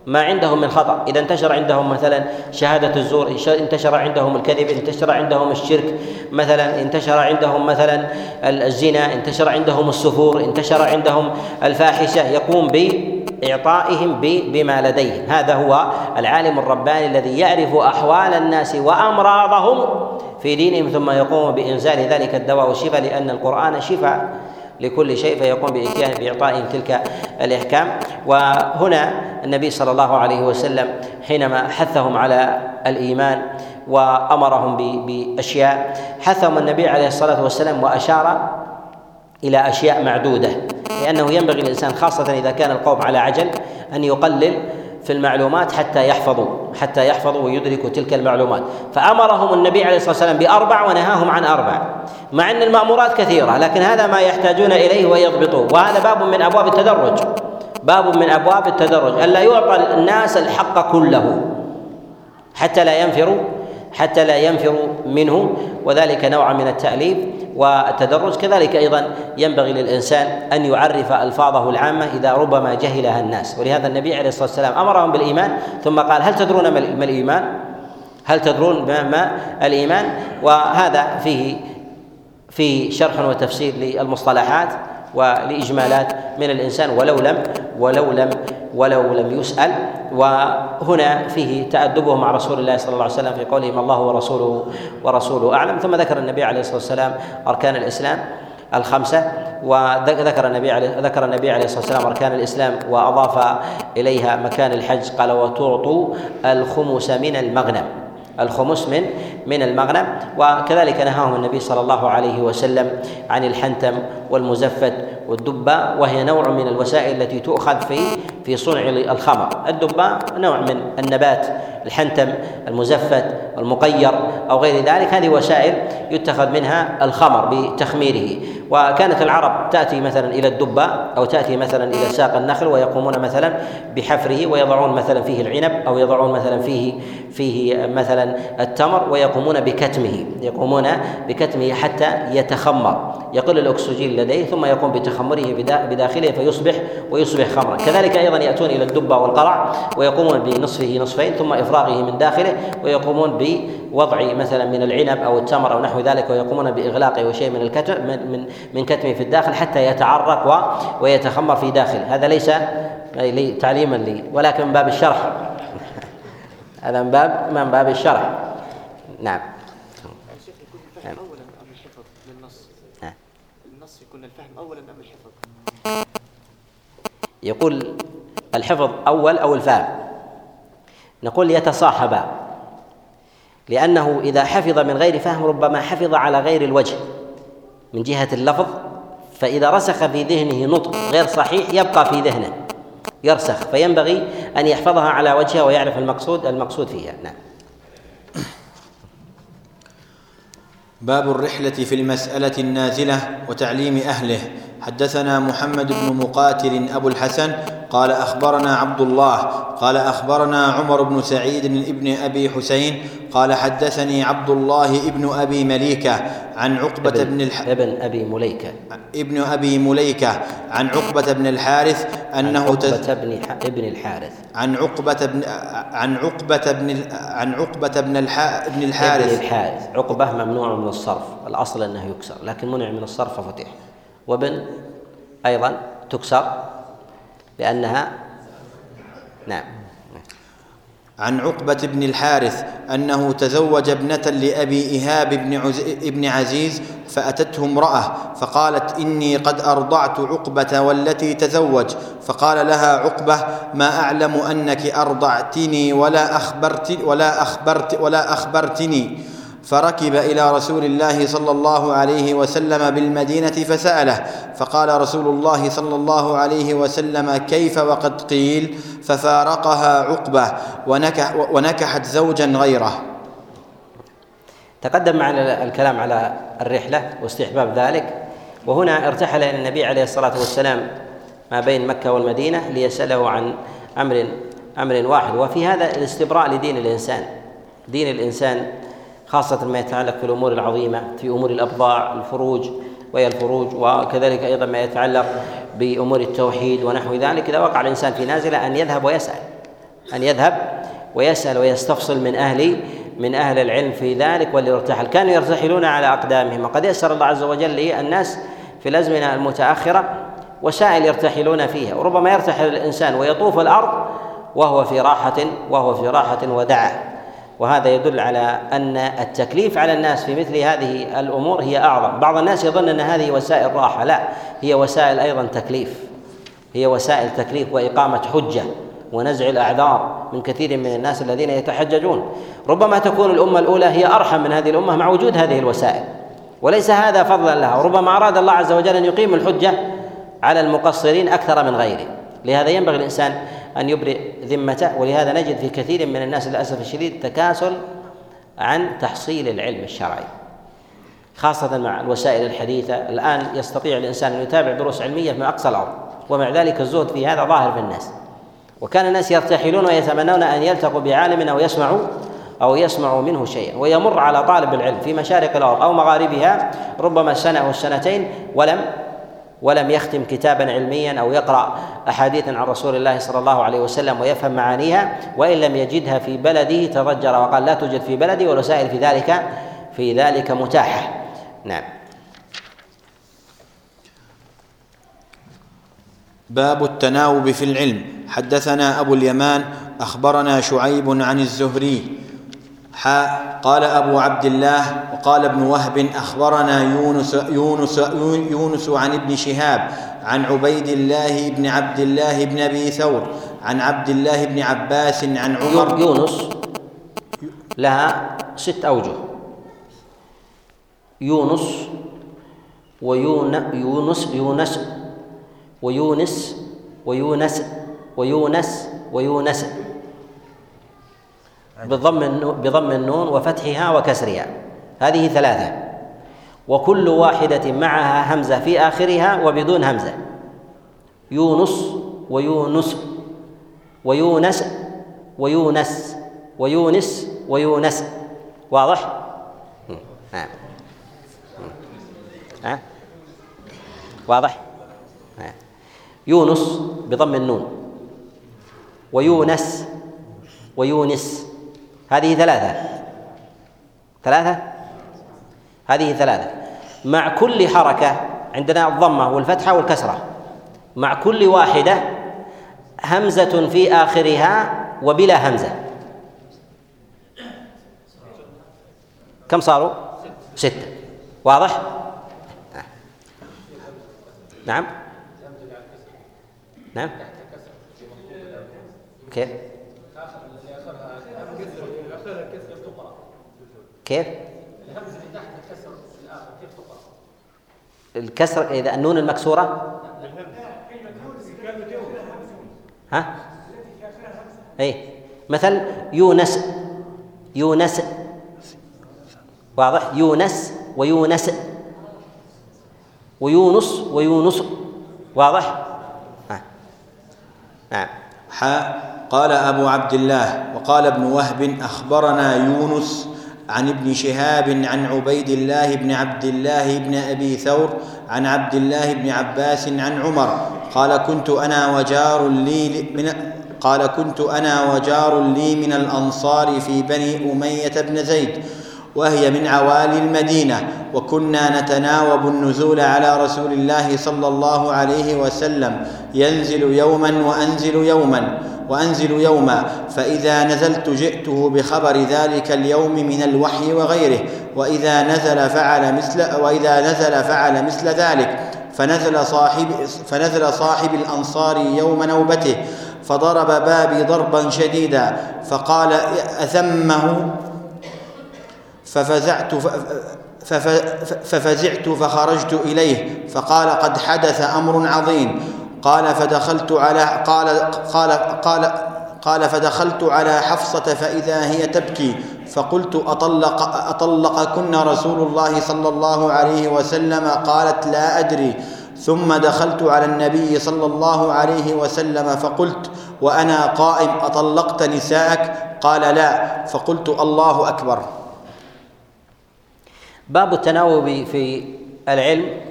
ما عندهم من خطأ. إذا انتشر عندهم مثلا شهادة الزور انتشر عندهم الكذب انتشر عندهم الشرك مثلا انتشر عندهم مثلا الزنا انتشر عندهم السفور انتشر عندهم الفاحشة يقوم بإعطائهم بما لديهم. هذا هو العالم الرباني الذي يعرف أحوال الناس وأمراضهم في دينهم ثم يقوم بإنزال ذلك الدواء والشفاء لأن القرآن شفاء. لكل شيء فيقوم بإعطائهم تلك الإحكام. وهنا النبي صلى الله عليه وسلم حينما حثهم على الإيمان وأمرهم بأشياء حثهم النبي عليه الصلاة والسلام وأشار إلى أشياء معدودة لأنه ينبغي للإنسان خاصة إذا كان القوم على عجل أن يقلل في المعلومات حتى يحفظوا حتى يحفظوا ويدركوا تلك المعلومات. فأمرهم النبي عليه الصلاة والسلام بأربع ونهاهم عن أربع. مع أن المأمورات كثيرة لكن هذا ما يحتاجون إليه ويضبطوه. وهذا باب من أبواب التدرج. باب من أبواب التدرج. الا يعطى الناس الحق كله حتى لا ينفروا حتى لا ينفروا منه وذلك نوع من التأليف والتدرج. كذلك أيضا ينبغي للإنسان أن يعرف ألفاظه العامة إذا ربما جهلها الناس. ولهذا النبي عليه الصلاة والسلام أمرهم بالإيمان ثم قال هل تدرون ما الإيمان؟ هل تدرون ما الإيمان؟ وهذا فيه فيه شرح وتفسير للمصطلحات ولإجمالات من الإنسان ولو لم ولو لم ولو لم يسأل. وهنا فيه تأدبه مع رسول الله صلى الله عليه وسلم في قولهم الله ورسوله ورسوله أعلم. ثم ذكر النبي عليه الصلاة والسلام أركان الإسلام الخمسة وذكر النبي عليه ذكر النبي عليه الصلاة والسلام أركان الإسلام وأضاف إليها مكان الحج قال وتعطوا الخمس من المغنم. الخمس من من المغنم. وكذلك نهاهم النبي صلى الله عليه وسلم عن الحنتم والمزفت والدبة وهي نوع من الوسائل التي تؤخذ في في صنع الخمر. الدبة نوع من النبات. الحنتم المزفت المقير أو غير ذلك. هذه وسائل يتخذ منها الخمر بتخميره. وكانت العرب تأتي مثلا إلى الدبة أو تأتي مثلا إلى ساق النخل ويقومون مثلا بحفره ويضعون مثلا فيه العنب أو يضعون مثلا فيه فيه مثلا التمر ويقومون بكتمه يقومون بكتمه حتى يتخمر. يقل الأكسجين لديه ثم يقوم بتخمره بداخله فيصبح ويصبح خمرا. كذلك أيضا يأتون إلى الدبة والقرع ويقومون بنصفه نصفين ثم إفراغه من داخله ويقومون بوضع مثلا من العنب أو التمر أو نحو ذلك ويقومون بإغلاقه وشيء من الكتم من من كتمه في الداخل حتى يتعرق ويتخمر في داخله. هذا ليس تعليما لي ولكن من باب الشرح. (laughs) هذا من باب من باب الشرح. نعم. نعم. اولا أم الحفظ؟ يقول الحفظ أول أو الفهم؟ نقول يتصاحبا لأنه إذا حفظ من غير فهم ربما حفظ على غير الوجه. من جهة اللفظ فإذا رسخ في ذهنه نطق غير صحيح يبقى في ذهنه يرسخ. فينبغي أن يحفظها على وجهها ويعرف المقصود المقصود فيها. نعم. باب الرحلة في المسألة النازلة وتعليم أهله. حدثنا محمد بن مقاتل أبو الحسن قال أخبرنا عبد الله قال أخبرنا عمر بن سعيد بن أبي حسين قال حدثني عبد الله ابن أبي مليكة عن عقبة ابن بن الح... ابن أبي مليكة. ابن أبي مليكة عن عقبة بن الحارث أنه عن عقبة بن ابن الحارث. عن عقبة بن عن عقبة بن عن عقبة بن الح... ابن الحارث. ابن الحارث. عقبة ممنوع من الصرف. الأصل أنه يكسر لكن منع من الصرف ففتح. وبن أيضا تكسر لأنها نعم. عن عقبة بن الحارث أنه تزوج ابنة لأبي إيهاب بن, عز... ابن عزيز فأتته امرأة فقالت إني قد أرضعت عقبة والتي تزوج. فقال لها عقبة ما أعلم أنك أرضعتني ولا أخبرت ولا أخبرت ولا أخبرتني. فركب إلى رسول الله صلى الله عليه وسلم بالمدينة فسأله فقال رسول الله صلى الله عليه وسلم كيف وقد قيل؟ ففارقها عقبة ونكح ونكحت زوجا غيره. تقدم معنا الكلام على الرحلة واستحباب ذلك وهنا ارتحل إلى النبي عليه الصلاة والسلام ما بين مكة والمدينة ليسأله عن أمر أمر واحد وفي هذا الاستبراء لدين الإنسان. دين الإنسان خاصة ما يتعلق في الأمور العظيمة في أمور الأبضاع الفروج وهي الفروج وكذلك أيضا ما يتعلق بأمور التوحيد ونحو ذلك. إذا وقع الإنسان في نازلة أن يذهب ويسأل أن يذهب ويسأل ويستفصل من أهل من أهل العلم في ذلك وليرتحل كانوا يرتحلون على أقدامهم؟ وقد يسر الله عز وجل للناس في الأزمنة المتأخرة وسائل يرتحلون فيها وربما يرتحل الإنسان ويطوف الأرض وهو في راحة وهو في راحة ودعه وهذا يدل على أن التكليف على الناس في مثل هذه الأمور هي أعظم. بعض الناس يظن أن هذه وسائل راحة. لا هي وسائل أيضا تكليف. هي وسائل تكليف وإقامة حجة ونزع الأعذار من كثير من الناس الذين يتحججون. ربما تكون الأمة الأولى هي أرحم من هذه الأمة مع وجود هذه الوسائل. وليس هذا فضلا لها. وربما أراد الله عز وجل أن يقيم الحجة على المقصرين أكثر من غيره. لهذا ينبغي الإنسان أن يبرئ ذمته. ولهذا نجد في كثير من الناس للأسف الشديد تكاسل عن تحصيل العلم الشرعي خاصة مع الوسائل الحديثة. الآن يستطيع الإنسان أن يتابع دروس علمية من أقصى الأرض ومع ذلك الزهد في هذا ظاهر في الناس. وكان الناس يرتحلون ويتمنون أن يلتقوا بعالم أو يسمعوا أو يسمعوا منه شيئا ويمر على طالب العلم في مشارق الأرض أو مغاربها ربما سنة أو سنتين ولم ولم يختم كتابا علميا أو يقرأ احاديثا عن رسول الله صلى الله عليه وسلم ويفهم معانيها وإن لم يجدها في بلده تضجر وقال لا توجد في بلدي والوسائل في ذلك في ذلك متاحة. نعم. باب التناوب في العلم. حدثنا أبو اليمان أخبرنا شعيب عن الزهري حاء قال أبو عبد الله وقال ابن وهب أخبرنا يونس, يونس, يونس عن ابن شهاب عن عبيد الله بن عبد الله بن أبي ثور عن عبد الله بن عباس عن عمر. يونس لها ست أوجه. يونس ويون يونس يونس ويونس ويونس ويونس ويونس بضم بضم النون وفتحها وكسرها. هذه ثلاثة. وكل واحدة معها همزة في آخرها وبدون همزة. يونس ويونس ويونس ويونس ويونس ويونس. واضح؟ نعم واضح؟ يونس بضم النون. ويونس ويونس هذه ثلاثة. ثلاثة؟ هذه ثلاثة. مع كل حركة عندنا الضمة والفتحة والكسرة. مع كل واحدة همزة في آخرها وبلا همزة. كم صاروا؟ ستة. واضح؟ نعم. نعم. كيف؟ كيف؟ الكسر إذا النون المكسورة ها؟ اي مثل يونس يونس واضح يونس ويونس ويونس ويونس واضح؟ ها. نعم حاء قال أبو عبد الله وقال ابن وهب أخبرنا يونس عن ابن شهاب عن عبيد الله بن عبد الله بن أبي ثور عن عبد الله بن عباس عن عمر. قال كنت أنا وجار لي من قال كنت أنا وجار لي من الأنصار في بني أمية بن زيد وهي من عوالي المدينة وكنا نتناوب النزول على رسول الله صلى الله عليه وسلم ينزل يوما وأنزل يوما. وأنزل يوما فإذا نزلت جئته بخبر ذلك اليوم من الوحي وغيره وإذا نزل فعل مثل وإذا نزل فعل مثل ذلك فنزل صاحب فنزل صاحب الأنصار يوم نوبته فضرب بابي ضربا شديدا فقال أثمه ففزعت ففزعت فخرجت إليه فقال قد حدث أمر عظيم. قال فدخلت على قال قال قال قال فدخلت على حفصة فإذا هي تبكي فقلت أطلق أطلقكن رسول الله صلى الله عليه وسلم؟ قالت لا أدري. ثم دخلت على النبي صلى الله عليه وسلم فقلت وأنا قائم أطلقت نساءك؟ قال لا. فقلت الله أكبر. باب التناوب في العلم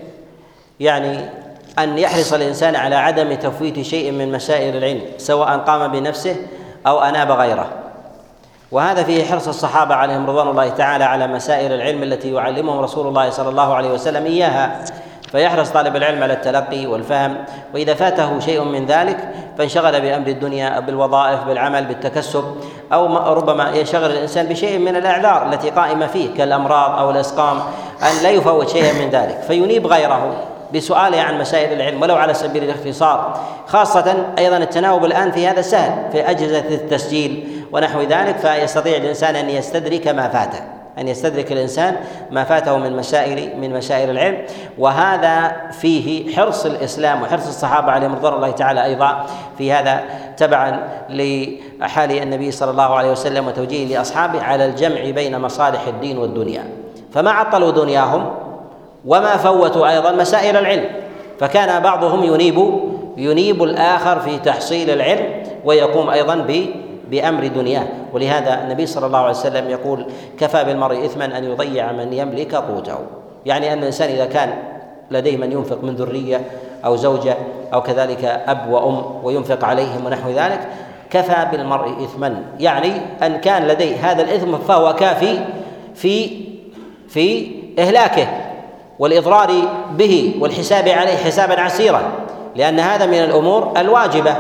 يعني أن يحرص الإنسان على عدم تفويت شيء من مسائل العلم سواء قام بنفسه أو أناب غيره. وهذا فيه حرص الصحابة عليهم رضوان الله تعالى على مسائل العلم التي يعلمهم رسول الله صلى الله عليه وسلم إياها. فيحرص طالب العلم على التلقي والفهم وإذا فاته شيء من ذلك فانشغل بأمر الدنيا بالوظائف بالعمل بالتكسب أو ربما ينشغل الإنسان بشيء من الإعذار التي قائمة فيه كالأمراض أو الأسقام أن لا يفوت شيئا من ذلك فينيب غيره. بسؤاله عن مسائل العلم ولو على سبيل الاختصار. خاصة أيضا التناوب الآن في هذا سهل في أجهزة التسجيل ونحو ذلك فيستطيع الإنسان أن يستدرك ما فاته أن يستدرك الإنسان ما فاته من مسائل من مسائل العلم. وهذا فيه حرص الإسلام وحرص الصحابة عليهم رضوان الله تعالى أيضا في هذا. تبعا لحال النبي صلى الله عليه وسلم وتوجيهه لأصحابه على الجمع بين مصالح الدين والدنيا. فما عطلوا دنياهم؟ وما فوتوا أيضا مسائل العلم. فكان بعضهم ينيب ينيب الآخر في تحصيل العلم ويقوم أيضا ب بأمر دنياه. ولهذا النبي صلى الله عليه وسلم يقول كفى بالمرء اثما أن يضيع من يملك قوته. يعني أن الإنسان إذا كان لديه من ينفق من ذرية أو زوجة أو كذلك أب وأم وينفق عليهم ونحو ذلك كفى بالمرء اثما. يعني أن كان لديه هذا الإثم فهو كافي في في إهلاكه. والإضرار به والحساب عليه حسابا عسيرا. لأن هذا من الأمور الواجبة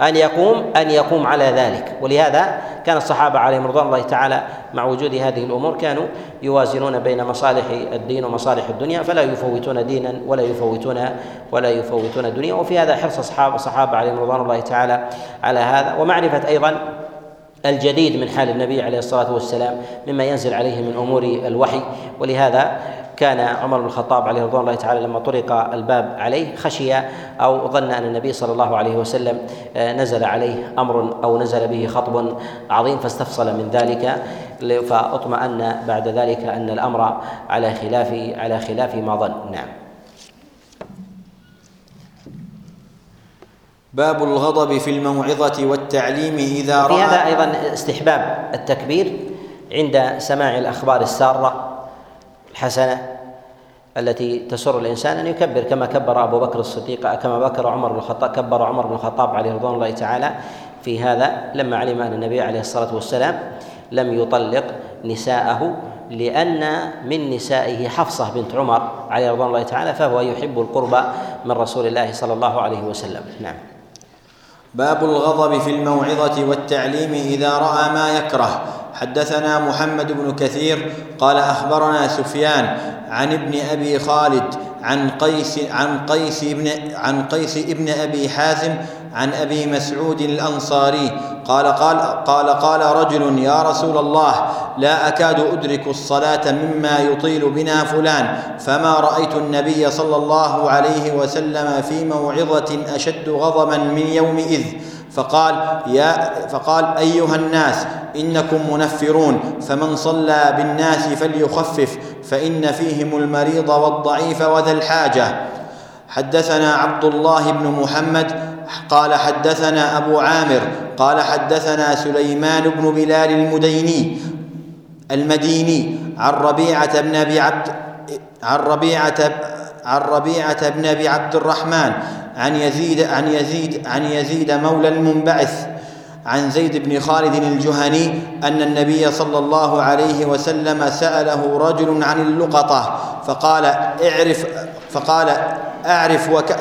أن يقوم أن يقوم على ذلك. ولهذا كان الصحابة عليهم رضوان الله تعالى مع وجود هذه الأمور كانوا يوازنون بين مصالح الدين ومصالح الدنيا فلا يفوتون دينا ولا يفوتون ولا يفوتون الدنيا وفي هذا حرص اصحاب الصحابة عليهم رضوان الله تعالى على هذا. ومعرفة أيضا الجديد من حال النبي عليه الصلاة والسلام مما ينزل عليه من أمور الوحي. ولهذا كان عمر بن الخطاب عليه رضوان الله تعالى لما طرق الباب عليه خشي أو ظن أن النبي صلى الله عليه وسلم آه، نزل عليه أمر أو نزل به خطب عظيم فاستفصل من ذلك. فأطمأن بعد ذلك أن الأمر على خلاف على خلاف ما ظن. نعم. باب الغضب في الموعظة والتعليم إذا رأى. في هذا أيضا استحباب التكبير عند سماع الأخبار السارة الحسنة التي تسر الإنسان أن يكبر كما كبر أبو بكر الصديق كما بكر عمر بن الخطاب كبر عمر بن الخطاب عليه رضوان الله تعالى في هذا لما علم أن النبي عليه الصلاة والسلام لم يطلق نساءه لأن من نسائه حفصة بنت عمر عليه رضوان الله تعالى فهو يحب القرب من رسول الله صلى الله عليه وسلم. نعم. باب الغضب في الموعظة والتعليم إذا رأى ما يكره. حدثنا محمد بن كثير قال أخبرنا سفيان عن ابن أبي خالد عن قيس عن قيس ابن عن قيس ابن أبي حازم عن أبي مسعود الأنصاري قال قال قال قال رجل يا رسول الله لا أكاد أدرك الصلاة مما يطيل بنا فلان فما رأيت النبي صلى الله عليه وسلم في موعظة أشد غضبا من يومئذ فقال يا فقال أيها الناس إنكم منفرون فمن صلى بالناس فليخفف فإن فيهم المريض والضعيف وذا الحاجة حدثنا عبد الله بن محمد قال حدثنا أبو عامر قال حدثنا سليمان بن بلال المديني المديني عن ربيعة بن أبي عبد عن ربيعة عن ربيعة بن أبي عبد الرحمن عن يزيد عن يزيد عن يزيد مولى المنبعث عن زيد بن خالد الجهني أن النبي صلى الله عليه وسلم سأله رجل عن اللقطة فقال اعرف فقال اعرف وك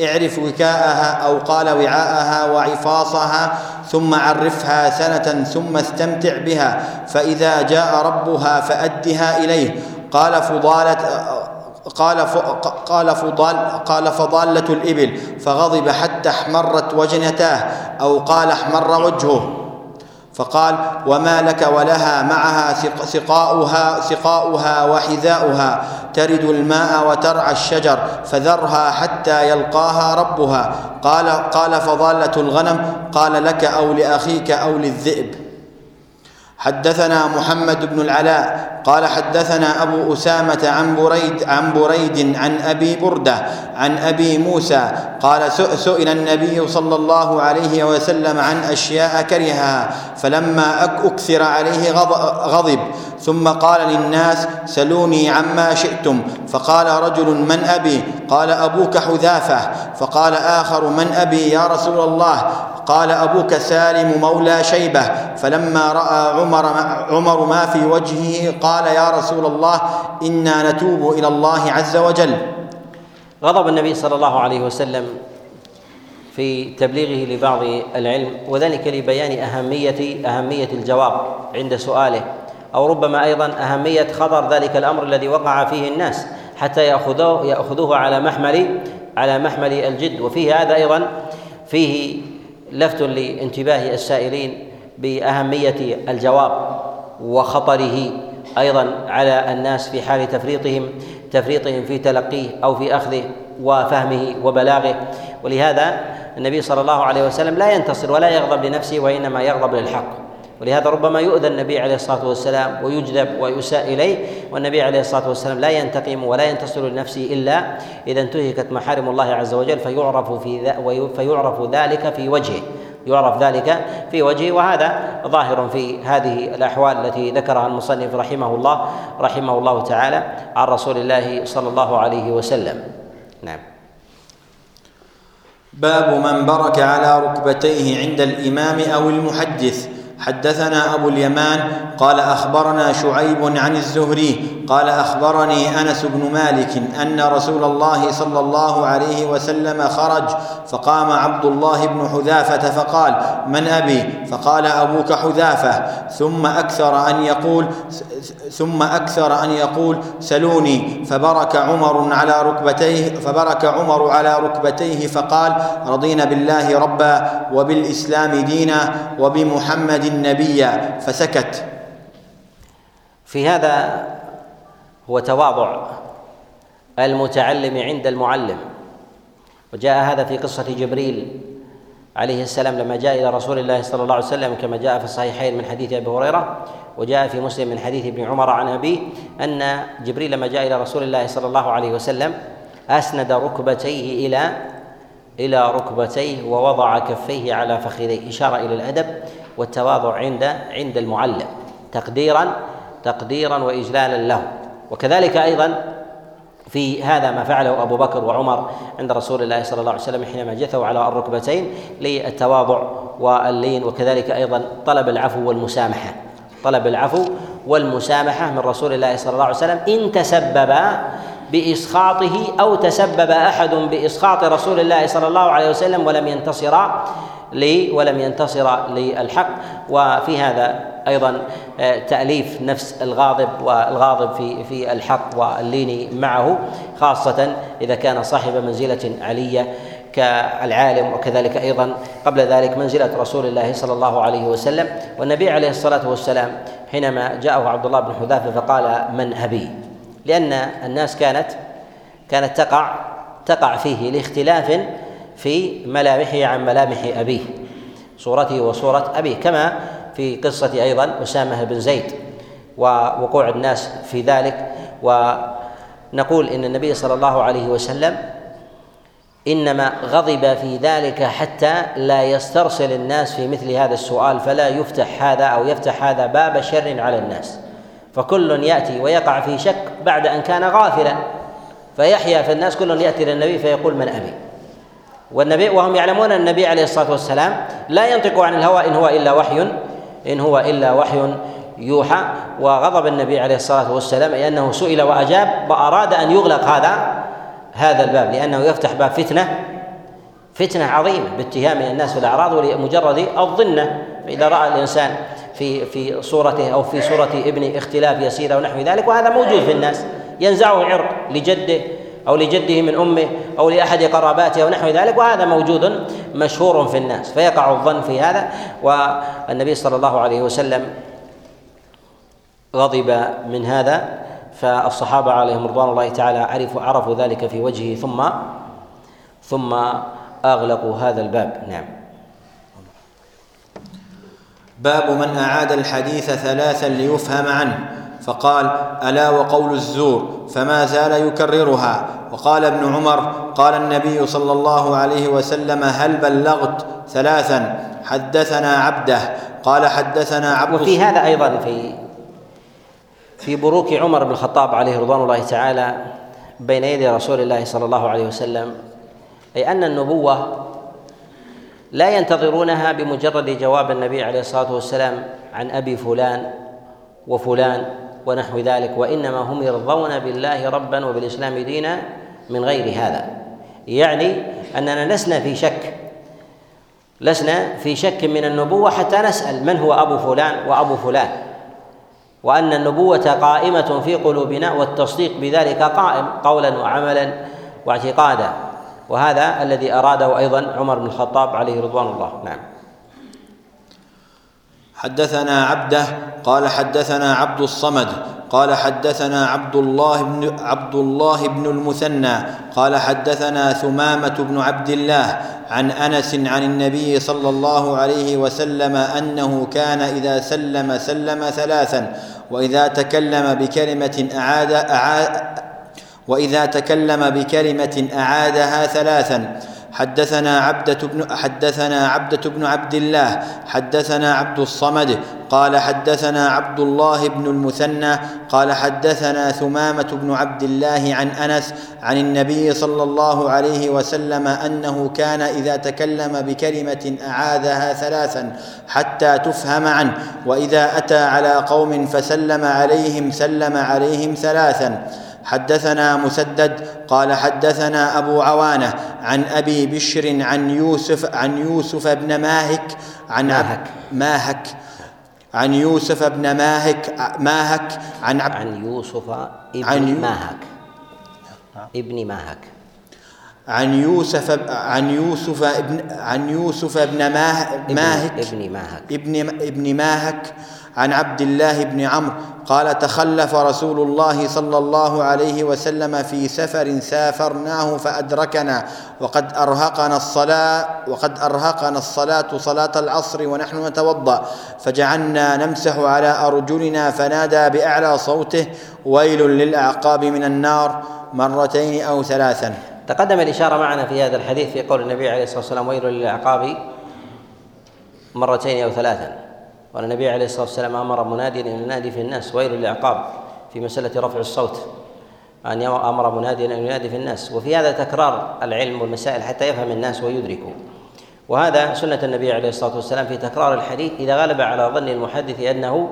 اعرف وكاءها أو قال وعاءها وعفاصها ثم عرفها سنة ثم استمتع بها فإذا جاء ربها فأدها إليه. قال فضالة قال قال فضال قال فضالة الإبل فغضب حتى احمرت وجنتاه أو قال احمر وجهه. فقال وما لك ولها معها سقاؤها سقاؤها وحذاؤها ترد الماء وترعى الشجر فذرها حتى يلقاها ربها. قال قال فضالة الغنم قال لك أو لأخيك أو للذئب. حدثنا محمد بن العلاء قال حدثنا أبو أسامة عن بريد عن بريد عن أبي بردة عن أبي موسى قال سئل النبي صلى الله عليه وسلم عن أشياء كرهها فلما أكثر عليه غضب ثم قال للناس سلوني عما شئتم فقال رجل من أبي؟ قال أبوك حذافة فقال آخر من أبي يا رسول الله؟ قال أبوك سالم مولى شيبة فلما رأى عمر عمر ما في وجهه قال يا رسول الله إنا نتوب إلى الله عز وجل. غضب النبي صلى الله عليه وسلم في تبليغه لبعض العلم وذلك لبيان اهميه أهمية الجواب عند سؤاله أو ربما أيضا أهمية خطر ذلك الأمر الذي وقع فيه الناس حتى ياخذوه يأخذوه على محمل على محمل الجد. وفيه هذا أيضا فيه لفت لانتباه السائلين بأهمية الجواب وخطره أيضا على الناس في حال تفريطهم تفريطهم في تلقيه أو في أخذه وفهمه وبلاغه. ولهذا النبي صلى الله عليه وسلم لا ينتصر ولا يغضب لنفسه وإنما يغضب للحق. ولهذا ربما يؤذى النبي عليه الصلاة والسلام ويجذب ويساء إليه والنبي عليه الصلاة والسلام لا ينتقم ولا ينتصر لنفسه إلا إذا انتهكت محارم الله عز وجل فيعرف في فيعرف ذلك في وجهه يعرف ذلك في وجهه وهذا ظاهر في هذه الأحوال التي ذكرها المصنف رحمه الله رحمه الله تعالى عن رسول الله صلى الله عليه وسلم. نعم. باب من برك على ركبتيه عند الإمام أو المحدث. حدثنا أبو اليمان قال أخبرنا شعيب عن الزهري قال أخبرني أنس بن مالك أن رسول الله صلى الله عليه وسلم خرج فقام عبد الله بن حذافة فقال من أبي؟ فقال أبوك حذافة. ثم أكثر أن يقول ثم أكثر أن يقول سلوني. فبرك عمر على ركبتيه فبرك عمر على ركبتيه فقال رضينا بالله ربا وبالإسلام دينا وبمحمد نبيا فسكت. في هذا هو تواضع المتعلم عند المعلم. وجاء هذا في قصة جبريل عليه السلام لما جاء إلى رسول الله صلى الله عليه وسلم كما جاء في الصحيحين من حديث أبي هريرة وجاء في مسلم من حديث ابن عمر عن أبيه أن جبريل لما جاء إلى رسول الله صلى الله عليه وسلم أسند ركبتيه إلى إلى ركبتيه ووضع كفيه على فخذيه إشارة إلى الأدب. والتواضع عند عند المعلم تقديرا تقديرا واجلالا له. وكذلك أيضا في هذا ما فعله أبو بكر وعمر عند رسول الله صلى الله عليه وسلم حينما جثوا على الركبتين للتواضع واللين وكذلك أيضا طلب العفو والمسامحة. طلب العفو والمسامحة من رسول الله صلى الله عليه وسلم. إن تسبب بإسخاطه أو تسبب أحد بإسخاط رسول الله صلى الله عليه وسلم ولم ينتصر لي ولم ينتصر للحق وفي هذا أيضا آه، تأليف نفس الغاضب والغاضب في في الحق واللين معه خاصة إذا كان صاحب منزلة علية كالعالم وكذلك أيضا قبل ذلك منزلة رسول الله صلى الله عليه وسلم. والنبي عليه الصلاة والسلام حينما جاءه عبد الله بن حذافة فقال من أبي؟ لأن الناس كانت كانت تقع تقع فيه لاختلاف في ملامحه عن ملامح أبيه صورته وصورة أبيه كما في قصة أيضا أسامة بن زيد ووقوع الناس في ذلك. ونقول إن النبي صلى الله عليه وسلم إنما غضب في ذلك حتى لا يسترسل الناس في مثل هذا السؤال فلا يفتح هذا أو يفتح هذا باب شر على الناس. فكل يأتي ويقع في شك بعد أن كان غافلا فيحيا في الناس كل يأتي للنبي فيقول من أبي. والنبي وهم يعلمون أن النبي عليه الصلاة والسلام لا ينطق عن الهوى إن هو إلا وحي إن هو إلا وحي يوحى. وغضب النبي عليه الصلاة والسلام اي انه سئل وأجاب وأراد أن يغلق هذا هذا الباب لأنه يفتح باب فتنه فتنة عظيمة باتهام الناس في الاعراض ولمجرد الظنة. فإذا رأى الإنسان في في صورته أو في صورة ابن اختلاف يسير ونحو ذلك وهذا موجود في الناس. ينزعه عرق لجده أو لجده من أمه أو لأحد قراباته أو نحو ذلك وهذا موجود مشهور في الناس فيقع الظن في هذا. والنبي صلى الله عليه وسلم غضب من هذا فالصحابة عليهم رضوان الله تعالى عرفوا عرفوا ذلك في وجهه ثم ثم أغلقوا هذا الباب. نعم. باب من أعاد الحديث ثلاثا ليفهم عنه. فقال ألا وقول الزور فما زال يكررها؟ وقال ابن عمر قال النبي صلى الله عليه وسلم هل بلغت ثلاثا؟ حدثنا عبده. قال حدثنا عبد وفي هذا أيضا في في بروك عمر بن الخطاب عليه رضوان الله تعالى بين يدي رسول الله صلى الله عليه وسلم أي أن النبوة لا ينتظرونها بمجرد جواب النبي عليه الصلاة والسلام عن أبي فلان وفلان ونحو ذلك وإنما هم يرضون بالله ربا وبالإسلام دينا من غير هذا. يعني أننا لسنا في شك لسنا في شك من النبوة حتى نسأل من هو أبو فلان وأبو فلان. وأن النبوة قائمة في قلوبنا والتصديق بذلك قائم قولا وعملا واعتقادا. وهذا الذي أراده أيضا عمر بن الخطاب عليه رضوان الله. نعم. حدثنا عبده قال حدثنا عبد الصمد قال حدثنا عبد الله بن عبد الله بن المثنى قال حدثنا ثمامة بن عبد الله عن أنس عن النبي صلى الله عليه وسلم أنه كان إذا سلم سلم ثلاثا وإذا تكلم بكلمة أعاد, أعاد وإذا تكلم بكلمة أعادها ثلاثا حدثنا عبدة بن حدثنا عبدة بن عبد الله حدثنا عبد الصمد قال حدثنا عبد الله بن المثنى قال حدثنا ثمامة بن عبد الله عن أنس عن النبي صلى الله عليه وسلم أنه كان إذا تكلم بكلمة أعادها ثلاثا حتى تفهم عنه وإذا أتى على قوم فسلم عليهم سلم عليهم ثلاثا. حدثنا مسدد قال حدثنا أبو عوانة عن أبي بشر عن يوسف عن يوسف بن ماهك عن ماهك. ماهك. عن يوسف بن ماهك ماهك عن عبد عن يوسف ابن عن ماهك. ابن ماهك. عن يوسف عن يوسف ابن عن يوسف ماه ابن- ماهك. ابن ماهك. ابن ابن ماهك. عن عبد الله بن عمرو قال تخلف رسول الله صلى الله عليه وسلم في سفر سافرناه فأدركنا وقد أرهقنا الصلاة وقد أرهقنا الصلاة صلاة العصر ونحن نتوضأ فجعلنا نمسح على أرجلنا فنادى بأعلى صوته ويل للأعقاب من النار مرتين أو ثلاثا. تقدم الإشارة معنا في هذا الحديث في قول النبي عليه الصلاة والسلام ويل للأعقاب مرتين أو ثلاثا. وأن النبي عليه الصلاة والسلام أمر مناديا أن ينادي في الناس ويل للأعقاب في مسألة رفع الصوت. يم- أمر مناديا أن ينادي في الناس. وفي هذا تكرار العلم والمسائل حتى يفهم الناس ويدركوا. وهذا سنة النبي عليه الصلاة والسلام في تكرار الحديث إذا غلب على ظن المحدث أنه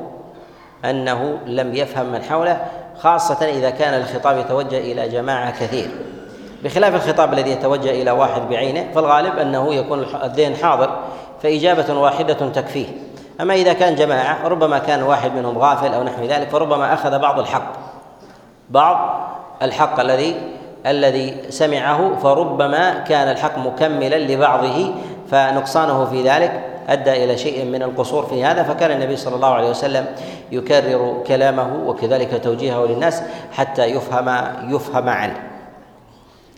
أنه لم يفهم من حوله خاصة إذا كان الخطاب يتوجه إلى جماعة كثير. بخلاف الخطاب الذي يتوجه إلى واحد بعينه فالغالب أنه يكون الذهن حاضر فإجابة واحدة تكفيه. أما إذا كان جماعة ربما كان واحد منهم غافل أو نحو ذلك فربما أخذ بعض الحق بعض الحق الذي الذي سمعه فربما كان الحق مكملا لبعضه فنقصانه في ذلك أدى إلى شيء من القصور في هذا فكان النبي صلى الله عليه وسلم يكرر كلامه وكذلك توجيهه للناس حتى يفهم يفهم عنه.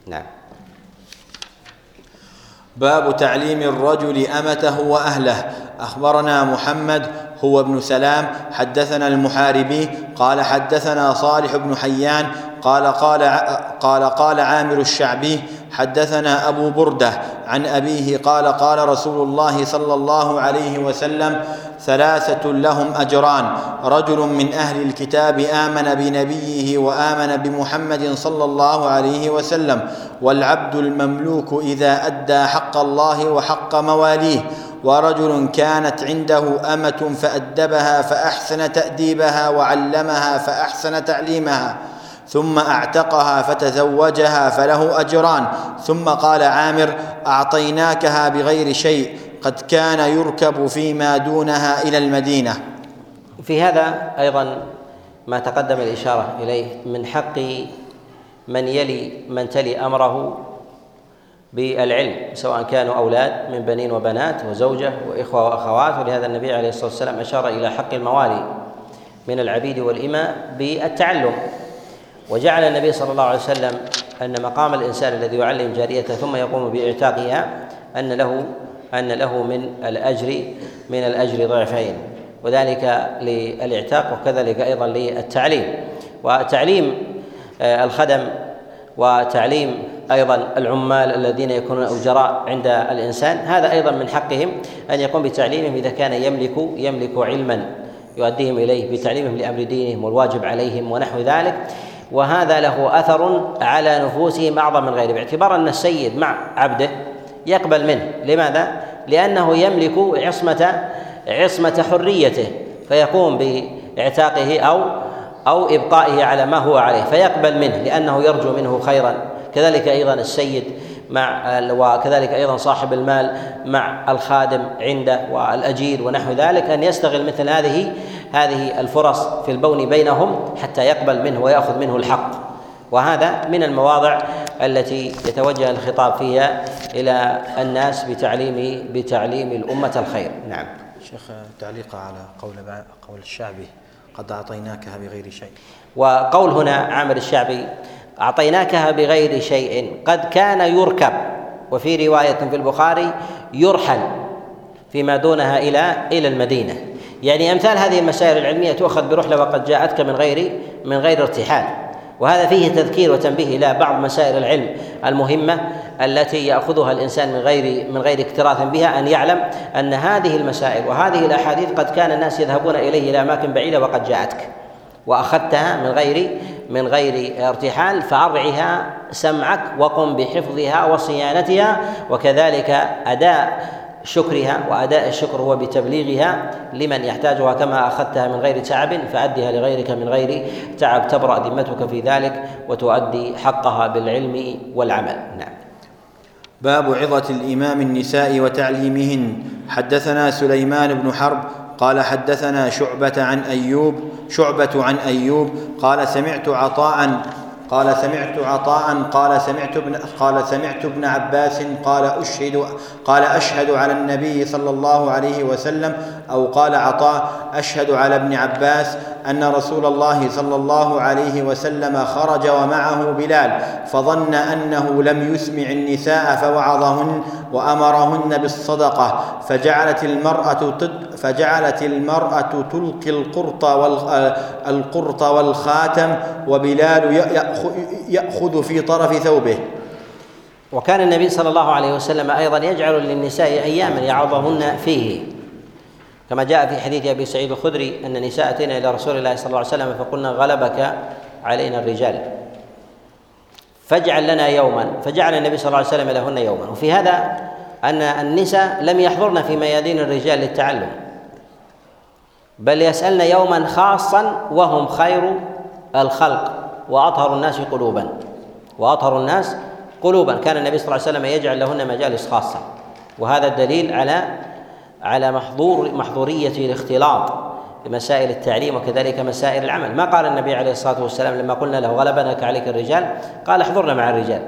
نعم. باب تعليم الرجل أمته وأهله أخبرنا محمد هو ابن سلام حدثنا المحاربي قال حدثنا صالح بن حيان قال قال قال قال عامر الشعبي حدثنا أبو بردة عن أبيه قال قال رسول الله صلى الله عليه وسلم ثلاثة لهم أجران رجل من أهل الكتاب آمن بنبيه وآمن بمحمد صلى الله عليه وسلم والعبد المملوك إذا أدى حق الله وحق مواليه ورجل كانت عنده أمة فأدبها فأحسن تأديبها وعلمها فأحسن تعليمها ثم أعتقها فتزوجها فله أجران ثم قال عامر أعطيناكها بغير شيء قد كان يركب فيما دونها إلى المدينة. في هذا أيضا ما تقدم الإشارة إليه من حق من يلي من تلي أمره بالعلم سواء كانوا أولاد من بنين وبنات وزوجة وإخوة وأخوات. ولهذا النبي عليه الصلاة والسلام أشار إلى حق الموالي من العبيد والإماء بالتعلم. وجعل النبي صلى الله عليه وسلم أن مقام الإنسان الذي يعلم جاريته ثم يقوم بإعتاقها أن له أن له من الأجر من الأجر ضعفين. وذلك للإعتاق وكذلك أيضا للتعليم. وتعليم آه، الخدم وتعليم أيضا العمال الذين يكونون أجراء عند الإنسان. هذا أيضا من حقهم أن يقوم بتعليمهم إذا كان يملك يملك علما يؤديهم إليه بتعليمهم لأمر دينهم والواجب عليهم ونحو ذلك. وهذا له أثر على نفوسهم اعظم من غيره باعتبار أن السيد مع عبده يقبل منه. لماذا؟ لأنه يملك عصمة عصمة حريته فيقوم باعتاقه أو أو إبقائه على ما هو عليه فيقبل منه لأنه يرجو منه خيرا. كذلك أيضا السيد مع وكذلك أيضا صاحب المال مع الخادم عنده والأجير ونحو ذلك أن يستغل مثل هذه هذه الفرص في البون بينهم حتى يقبل منه ويأخذ منه الحق. وهذا من المواضع التي يتوجه الخطاب فيها إلى الناس بتعليم بتعليم الأمة الخير. نعم. شيخ تعليق على قول قول الشعبي. قد أعطيناكها بغير شيء. وقول هنا عامر الشعبي أعطيناكها بغير شيء قد كان يركب وفي رواية في البخاري يرحل فيما دونها إلى إلى المدينة. يعني أمثال هذه المسائل العلمية تؤخذ برحلة وقد جاءتك من غير من غير ارتحال. وهذا فيه تذكير وتنبيه إلى بعض مسائل العلم المهمة التي يأخذها الإنسان من غير من غير اكتراث بها أن يعلم أن هذه المسائل وهذه الأحاديث قد كان الناس يذهبون إليه إلى أماكن بعيدة وقد جاءتك وأخذتها من غير من غير ارتحال فأرعها سمعك وقم بحفظها وصيانتها وكذلك أداء شكرها وأداء الشكر هو بتبليغها لمن يحتاجها كما أخذتها من غير تعب فأدها لغيرك من غير تعب. تبرأ ذمتك في ذلك وتؤدي حقها بالعلم والعمل. نعم. باب عظة الإمام النساء وتعليمهن. حدثنا سليمان بن حرب قال حدثنا شعبة عن أيوب شعبة عن أيوب قال سمعت عطاء قال سمعت عطاء قال سمعت ابن قال سمعت ابن عباس قال أشهد قال أشهد على النبي صلى الله عليه وسلم أو قال عطاء أشهد على ابن عباس أن رسول الله صلى الله عليه وسلم خرج ومعه بلال فظن أنه لم يسمع النساء فوعظهن وأمرهن بالصدقة فجعلت المرأة فجعلت المرأة تلقي القرط القرط والخاتم وبلال يأخذ في طرف ثوبه. وكان النبي صلى الله عليه وسلم أيضا يجعل للنساء اياما يعظهن فيه. كما جاء في حديث أبي سعيد الخدري أن نساء اتينا إلى رسول الله صلى الله عليه وسلم فقلنا غلبك علينا الرجال. فاجعل لنا يوما فجعل النبي صلى الله عليه وسلم لهن يوما. وفي هذا أن النساء لم يحضرن في ميادين الرجال للتعلم. بل يسألن يوما خاصا وهم خير الخلق وأطهر الناس قلوبا. وأطهر الناس قلوبا. كان النبي صلى الله عليه وسلم يجعل لهن مجالس خاصة. وهذا الدليل على على محظور محظورية الاختلاط بمسائل التعليم وكذلك مسائل العمل. ما قال النبي عليه الصلاة والسلام لما قلنا له غلبنك عليك الرجال؟ قال احضرنا مع الرجال.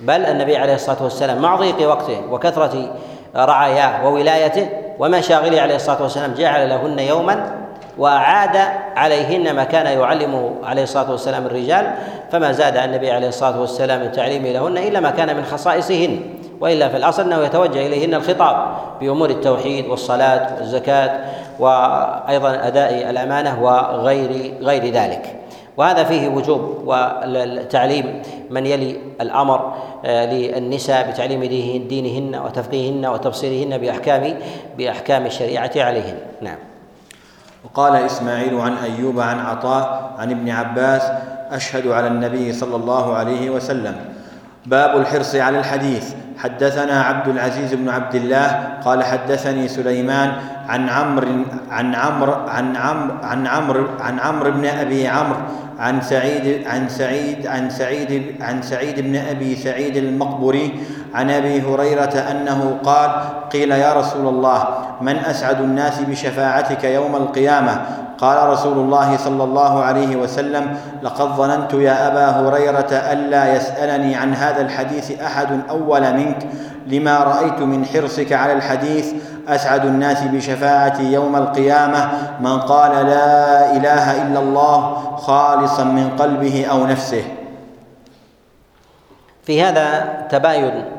بل النبي عليه الصلاة والسلام مع ضيق وقته وكثرة رعاياه وولايته ومشاغله عليه الصلاة والسلام جعل لهن يوما وأعاد عليهن ما كان يعلمه عليه الصلاة والسلام الرجال فما زاد النبي عليه الصلاة والسلام من تعليمه لهن إلا ما كان من خصائصهن. وإلا في الأصل أنه يتوجه إليهن الخطاب بأمور التوحيد والصلاة والزكاة وأيضا أداء الأمانة وغير غير ذلك. وهذا فيه وجوب وتعليم من يلي الأمر آه، للنساء بتعليم دينهن وتفقيهن وتبصيرهن باحكام بأحكام الشريعة عليهن. نعم. وقال إسماعيل عن أيوب عن عطاء عن ابن عباس أشهد على النبي صلى الله عليه وسلم. باب الحرص على الحديث. حدثنا عبد العزيز بن عبد الله قال حدثني سليمان عن عمرو عن عمرو عن عمرو عن عمرو عن عمرو بن أبي عمرو عن سعيد عن سعيد عن سعيد عن سعيد بن أبي سعيد المقبري عن أبي هريرة أنه قال قيل يا رسول الله من أسعد الناس بشفاعتك يوم القيامة؟ قال رسول الله صلى الله عليه وسلم لقد ظننت يا أبا هريرة الا يسألني عن هذا الحديث أحد أول منك. لما رأيت من حرصك على الحديث أسعد الناس بشفاعتي يوم القيامة. من قال لا إله إلا الله خالصا من قلبه أو نفسه. في هذا تباين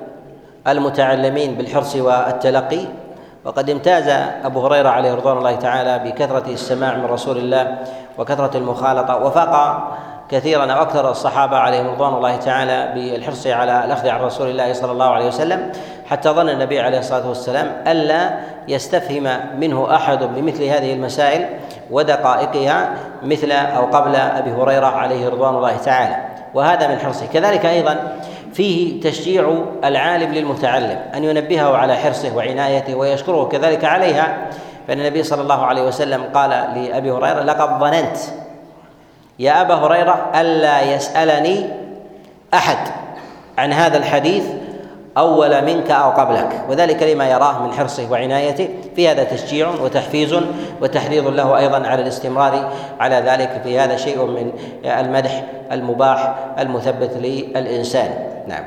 المتعلمين بالحرص والتلقي. وقد امتاز أبو هريرة عليه رضوان الله تعالى بكثرة السماع من رسول الله وكثرة المخالطة. وفاق كثيرا أو أكثر الصحابة عليهم رضوان الله تعالى بالحرص على الأخذ عن رسول الله صلى الله عليه وسلم حتى ظن النبي عليه الصلاة والسلام ألا يستفهم منه أحد بمثل هذه المسائل ودقائقها مثل أو قبل أبي هريرة عليه رضوان الله تعالى. وهذا من حرصه. كذلك أيضا فيه تشجيع العالم للمتعلم أن ينبهه على حرصه وعنايته ويشكره كذلك عليها. فإن النبي صلى الله عليه وسلم قال لأبي هريرة لقد ظننت يا أبا هريرة ألا يسألني أحد عن هذا الحديث أول منك أو قبلك. وذلك لما يراه من حرصه وعنايته. في هذا تشجيع وتحفيز وتحريض له أيضا على الاستمرار على ذلك في هذا شيء من المدح المباح المثبت للإنسان. نعم.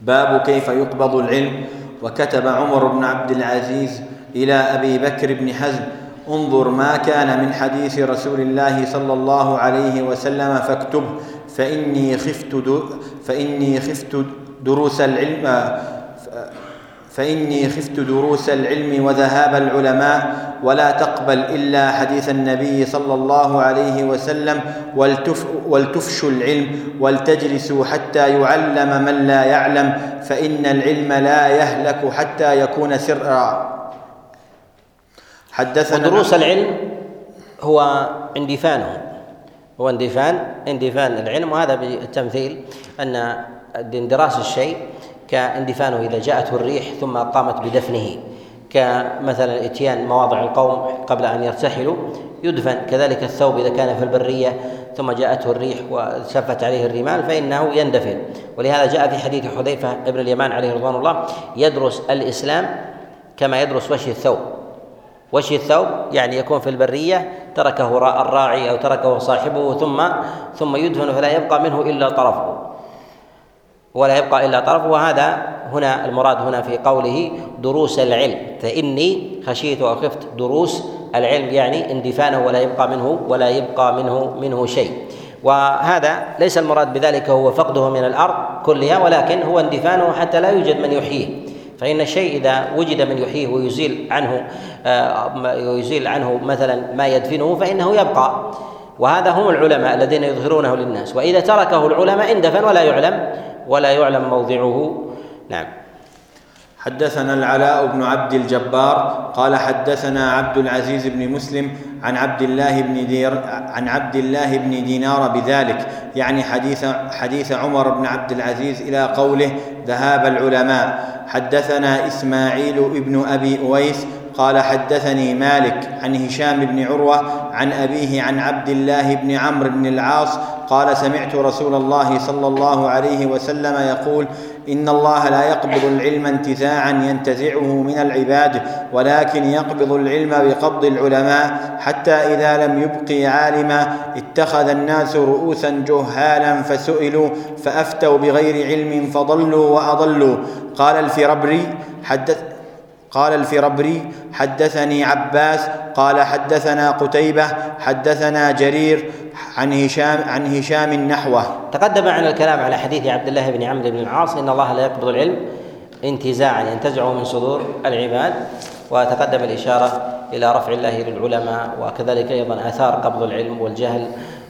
باب كيف يقبض العلم. وكتب عمر بن عبد العزيز إلى أبي بكر بن حزم انظر ما كان من حديث رسول الله صلى الله عليه وسلم فاكتبه فإني خفت فإني خفت دروس العلم فإني خفت دروس العلم وذهاب العلماء ولا تقبل إلا حديث النبي صلى الله عليه وسلم ولتف ولتفشوا العلم ولتجلسوا حتى يعلم من لا يعلم فإن العلم لا يهلك حتى يكون سرا. حدثنا ودروس العلم هو اندفانه هو. اندفان اندفان العلم وهذا بالتمثيل أن اندراس الشيء كاندفانه إذا جاءته الريح ثم قامت بدفنه كمثلا إتيان مواضع القوم قبل أن يرتحلوا يدفن. كذلك الثوب إذا كان في البرية ثم جاءته الريح وسفت عليه الرمال فإنه يندفن. ولهذا جاء في حديث حذيفة ابن اليمان عليه رضوان الله يدرس الإسلام كما يدرس وشي الثوب. وشي الثوب يعني يكون في البرية تركه الراعي أو تركه صاحبه ثم ثم يدفن فلا يبقى منه إلا طرفه. ولا يبقى إلا طرفه وهذا هنا المراد هنا في قوله دروس العلم. فإني خشيت وخفت دروس العلم يعني اندفانه ولا يبقى منه ولا يبقى منه منه شيء. وهذا ليس المراد بذلك هو فقده من الأرض كلها ولكن هو اندفانه حتى لا يوجد من يحييه. فإن الشيء إذا وجد من يحييه ويزيل عنه ويزيل عنه مثلا ما يدفنه فإنه يبقى. وهذا هم العلماء الذين يظهرونه للناس. وإذا تركه العلماء اندفن ولا يعلم. ولا يعلم موضعه. نعم. حدثنا العلاء بن عبد الجبار قال حدثنا عبد العزيز بن مسلم عن عبد الله بن دير عن عبد الله بن دينار بذلك يعني حديث حديث عمر بن عبد العزيز إلى قوله ذهاب العلماء. حدثنا إسماعيل ابن أبي أويس قال حدثني مالك عن هشام بن عروة عن أبيه عن عبد الله بن عمرو بن العاص قال سمعت رسول الله صلى الله عليه وسلم يقول إن الله لا يقبض العلم انتزاعا ينتزعه من العباد ولكن يقبض العلم بقبض العلماء حتى إذا لم يبق عالما اتخذ الناس رؤوسا جهالا فسئلوا فأفتوا بغير علم فضلوا وأضلوا. قال الفربري حدث قال الفربري حدثني عباس قال حدثنا قتيبة حدثنا جرير عن هشام عن هشام نحوه تقدم عن الكلام على حديث عبد الله بن عمرو بن العاص إن الله لا يقبض العلم انتزاعا ينتزعه من صدور العباد. وتقدم الإشارة إلى رفع الله للعلماء وكذلك أيضا آثار قبض العلم والجهل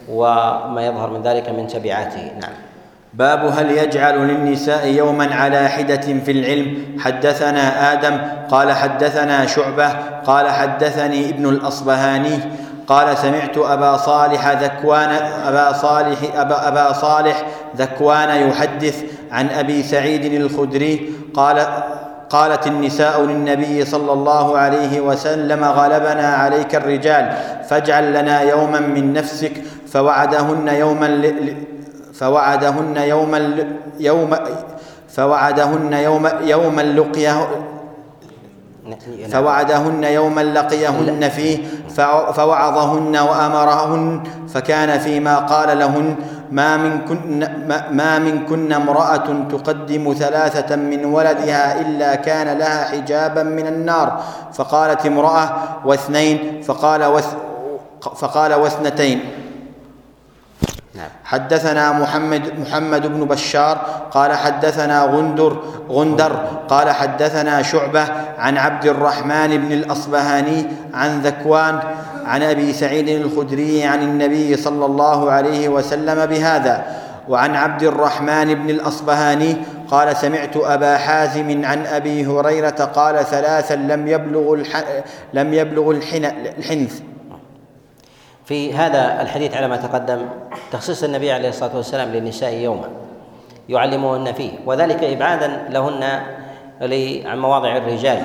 وما يظهر من ذلك من تبعاته نعم. باب هل يجعل للنساء يوما على حدة في العلم؟ حدثنا آدم قال حدثنا شعبة قال حدثني ابن الأصبهاني قال سمعت أبا صالح ذكوان أبا صالح أبا, أبا صالح ذكوان يحدث عن أبي سعيد الخدري قال قالت النساء للنبي صلى الله عليه وسلم غلبنا عليك الرجال فاجعل لنا يوما من نفسك فوعدهن يوما فوعدهن يوما يوم فوعدهن يوم يوما لقيه فوعدهن يوما لقيهن فيه فوعظهن وأمرهن فكان فيما قال لهن ما منكن ما منكن امرأة تقدم ثلاثة من ولدها إلا كان لها حجابا من النار. فقالت امرأة واثنين. فقال وث فقال واثنتين. نعم. حدثنا محمد محمد بن بشار قال حدثنا غندر غندر قال حدثنا شعبة عن عبد الرحمن بن الأصبهاني عن ذكوان عن أبي سعيد الخدري عن النبي صلى الله عليه وسلم بهذا وعن عبد الرحمن بن الأصبهاني قال سمعت أبا حازم عن أبي هريرة قال ثلاثا لم يبلغ الح... لم يبلغ الحن... الحنث في هذا الحديث على ما تقدم تخصيص النبي عليه الصلاة والسلام للنساء يوما يعلمهن فيه وذلك إبعادا لهن عن مواضع الرجال.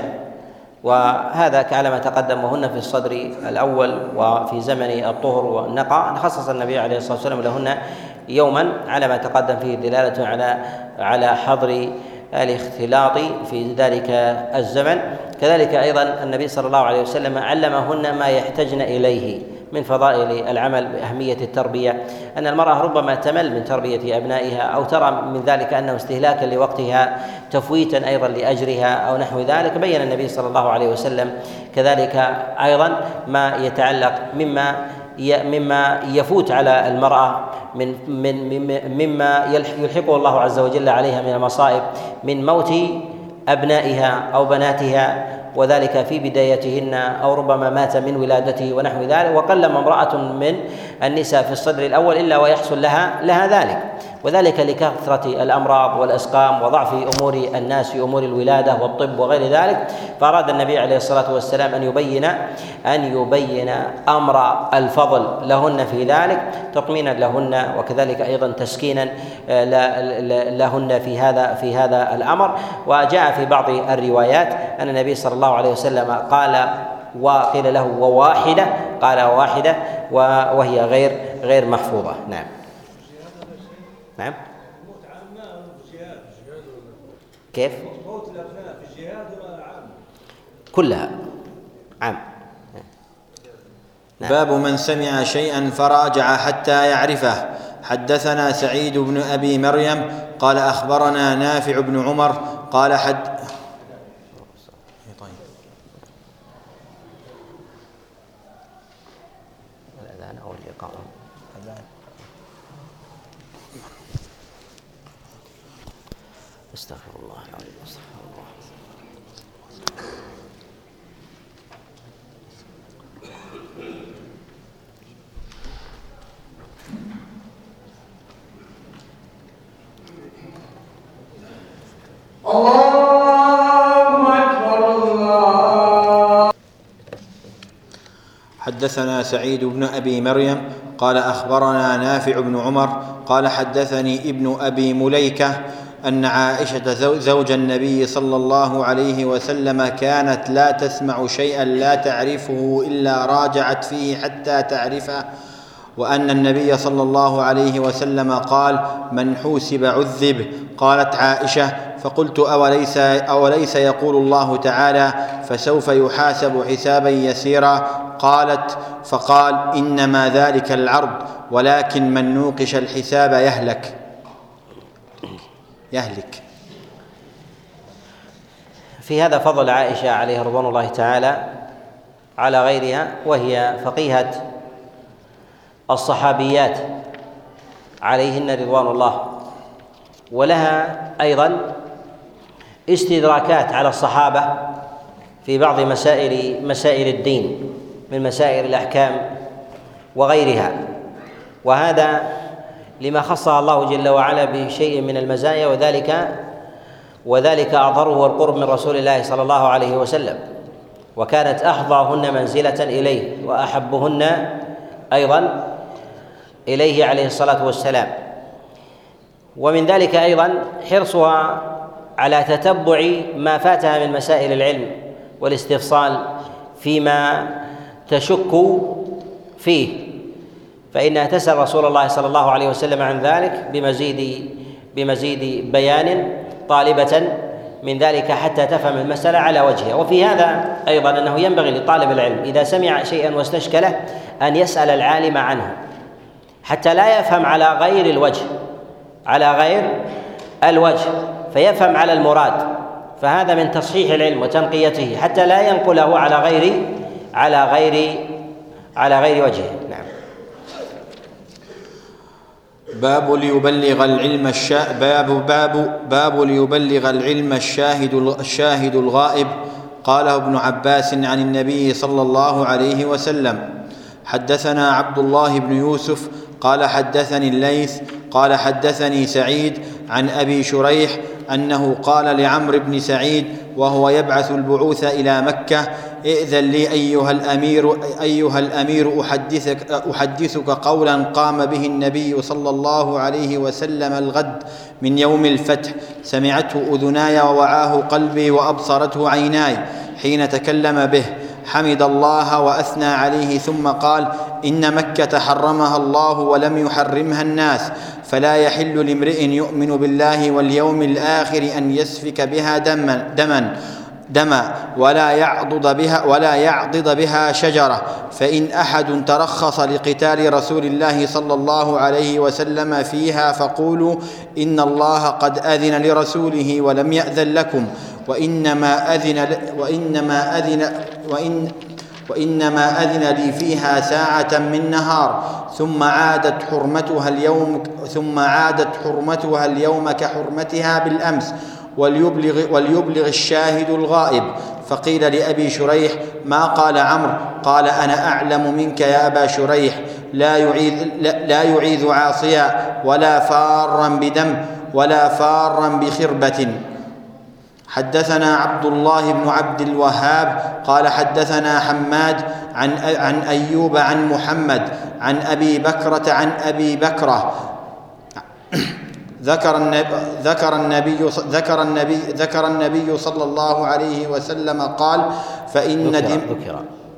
وهذا على ما تقدم وهن في الصدر الأول وفي زمن الطهر والنقاء خصص النبي عليه الصلاة والسلام لهن يوما على ما تقدم فيه دلالة على على حظر الاختلاط في ذلك الزمن. كذلك أيضا النبي صلى الله عليه وسلم علمهن ما يحتجن إليه. من فضائل العمل بأهمية التربية أن المرأة ربما تمل من تربية أبنائها أو ترى من ذلك أنه استهلاكا لوقتها تفويتا أيضا لأجرها أو نحو ذلك. بين النبي صلى الله عليه وسلم كذلك أيضا ما يتعلق مما مما يفوت على المرأة من من مما يلحقه الله عز وجل عليها من المصائب من موت أبنائها أو بناتها. وذلك في بدايتهن أو ربما مات من ولادته ونحو ذلك. وقلما امرأة من النساء في الصدر الأول إلا ويحصل لها لها ذلك. وذلك لكثرة الأمراض والأسقام وضعف أمور الناس في أمور الولادة والطب وغير ذلك فأراد النبي عليه الصلاة والسلام أن يبين أن يبين أمر الفضل لهن في ذلك تطمينا لهن وكذلك أيضا تسكينا آه، لهن في هذا في هذا الأمر. وجاء في بعض الروايات أن النبي صلى الله عليه وسلم قال وقيل له وواحدة قال واحدة وهي غير غير محفوظة. نعم. نعم كيف؟ موت الأبناء في الجهاد ولا عام؟ كلها عام نعم. باب من سمع شيئا فراجع حتى يعرفه حدثنا سعيد بن أبي مريم قال أخبرنا نافع بن عمر قال حد حدثنا سعيد بن أبي مريم قال أخبرنا نافع بن عمر قال حدثني ابن أبي مليكة أن عائشة زوج النبي صلى الله عليه وسلم كانت لا تسمع شيئا لا تعرفه إلا راجعت فيه حتى تعرفه وأن النبي صلى الله عليه وسلم قال من حوسب عذب قالت عائشة فقلت أوليس أوليس يقول الله تعالى فسوف يحاسب حسابا يسيرا؟ قالت فقال إنما ذلك العرض ولكن من نوقش الحساب يهلك. يهلك. في هذا فضل عائشة عليه رضوان الله تعالى على غيرها وهي فقيهة. الصحابيات عليهن رضوان الله. ولها أيضا استدراكات على الصحابة في بعض مسائل مسائل الدين من مسائل الأحكام وغيرها. وهذا لما خصها الله جل وعلا بشيء من المزايا وذلك وذلك اظهره القرب من رسول الله صلى الله عليه وسلم. وكانت أحظاهن منزلة إليه وأحبهن أيضا إليه عليه الصلاة والسلام. ومن ذلك أيضا حرصها على تتبع ما فاتها من مسائل العلم والاستفصال فيما تشك فيه فإنها تسأل رسول الله صلى الله عليه وسلم عن ذلك بمزيد بمزيد بيان طالبة من ذلك حتى تفهم المسألة على وجهها. وفي هذا أيضا أنه ينبغي لطالب العلم إذا سمع شيئا واستشكله أن يسأل العالم عنه. حتى لا يفهم على غير الوجه على غير الوجه فيفهم على المراد. فهذا من تصحيح العلم وتنقيته حتى لا ينقله على غير على غير على غير وجهه. نعم. باب ليبلغ العلم الشا باب باب باب ليبلغ العلم الشاهد الشاهد الغائب. قاله ابن عباس عن النبي صلى الله عليه وسلم حدثنا عبد الله بن يوسف قال حدثني الليث قال حدثني سعيد عن أبي شريح أنه قال لعمرو بن سعيد وهو يبعث البعوث إلى مكة ائذن لي أيها الأمير أيها الأمير أحدثك أحدثك قولا قام به النبي صلى الله عليه وسلم الغد من يوم الفتح سمعته أذناي ووعاه قلبي وأبصرته عيناي حين تكلم به حمد الله وأثنى عليه ثم قال إن مكة حرمها الله ولم يحرمها الناس فلا يحل لامرئ يؤمن بالله واليوم الآخر أن يسفك بها دما, دما دما ولا يعضد بها ولا يعضد بها شجرة. فإن أحد ترخص لقتال رسول الله صلى الله عليه وسلم فيها فقولوا إن الله قد أذن لرسوله ولم يأذن لكم وإنما أذن وإنما أذن وإن وإنما أذن لي فيها ساعة من نهار ثم عادت حرمتها اليوم ثم عادت حرمتها اليوم كحرمتها بالأمس وليبلغ, وليبلغ الشاهد الغائب. فقيل لأبي شريح ما قال عمرو؟ قال أنا أعلم منك يا أبا شريح لا يعيذ, لا يعيذ عاصيا ولا فارا بدم ولا فارا بخربة. حدثنا عبد الله بن عبد الوهاب قال حدثنا حماد عن عن أيوب عن محمد عن أبي بكرة عن أبي بكرة. ذكر النبي ذكر النبي ذكر النبي ذكر النبي صلى الله عليه وسلم قال فإن ذكر, دم ذكر.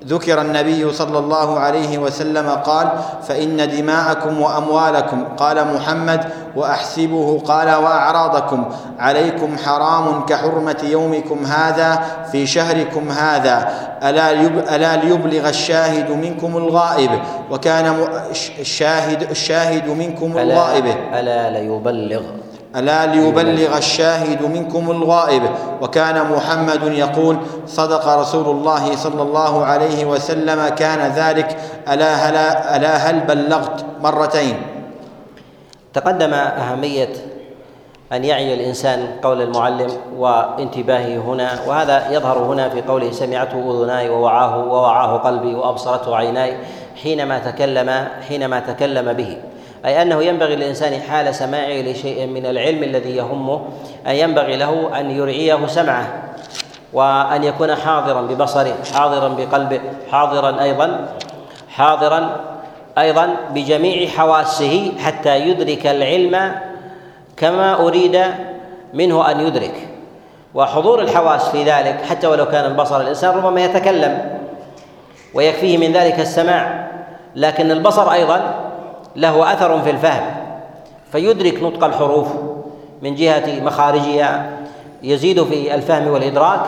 ذكر النبي صلى الله عليه وسلم قال فإن دماءكم وأموالكم قال محمد وأحسبه قال وأعراضكم عليكم حرام كحرمة يومكم هذا في شهركم هذا. ألا, يب ألا ليبلغ الشاهد منكم الغائب؟ وكان الشاهد الشاهد منكم الغائب. ألا ليبلغ ألا ليبلغ الشاهد منكم الغائب؟ وكان محمد يقول صدق رسول الله صلى الله عليه وسلم كان ذلك ألا هل, ألا هل بلغت مرتين؟ تقدم أهمية أن يعي الإنسان قول المعلم وانتباهه هنا وهذا يظهر هنا في قوله سمعته أذناي ووعاه ووعاه قلبي وأبصرته عيناي حينما تكلم حينما تكلم به. أي أنه ينبغي للإنسان حال سماعه لشيء من العلم الذي يهمه أن ينبغي له أن يرعيه سمعه وأن يكون حاضرا ببصره حاضرا بقلبه حاضرا أيضا حاضرا أيضا بجميع حواسه حتى يدرك العلم كما أريد منه أن يدرك. وحضور الحواس في ذلك حتى ولو كان البصر الإنسان ربما يتكلم ويكفيه من ذلك السماع لكن البصر أيضا له أثر في الفهم فيدرك نطق الحروف من جهة مخارجها يزيد في الفهم والإدراك.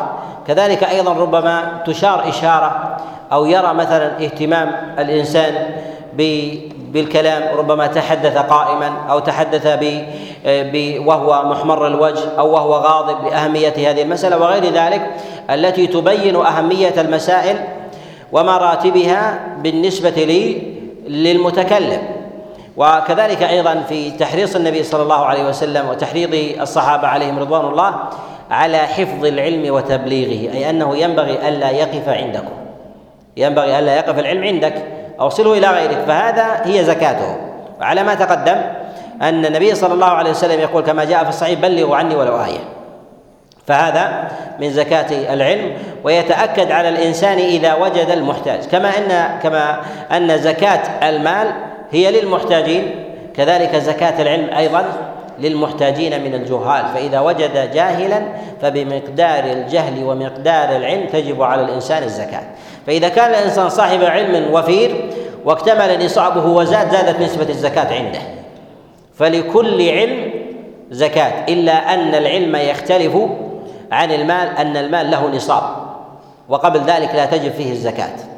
كذلك أيضا ربما تشار إشارة أو يرى مثلا اهتمام الإنسان بالكلام ربما تحدث قائما أو تحدث ب وهو محمر الوجه أو وهو غاضب لأهمية هذه المسألة وغير ذلك التي تبين أهمية المسائل ومراتبها بالنسبة لي للمتكلم. وكذلك أيضا في تحريص النبي صلى الله عليه وسلم وتحريض الصحابة عليهم رضوان الله على حفظ العلم وتبليغه أي أنه ينبغي ألا يقف عندكم ينبغي ألا يقف العلم عندك اوصله إلى غيرك فهذا هي زكاته. وعلى ما تقدم أن النبي صلى الله عليه وسلم يقول كما جاء في الصحيح بلغوا عني ولو آية. فهذا من زكاة العلم ويتأكد على الإنسان إذا وجد المحتاج. كما أن كما أن زكاة المال هي للمحتاجين كذلك زكاة العلم أيضا للمحتاجين من الجهال. فإذا وجد جاهلا فبمقدار الجهل ومقدار العلم تجب على الإنسان الزكاة. فإذا كان الإنسان صاحب علم وفير واكتمل نصابه وزاد زادت نسبة الزكاة عنده. فلكل علم زكاة إلا أن العلم يختلف عن المال أن المال له نصاب وقبل ذلك لا تجب فيه الزكاة.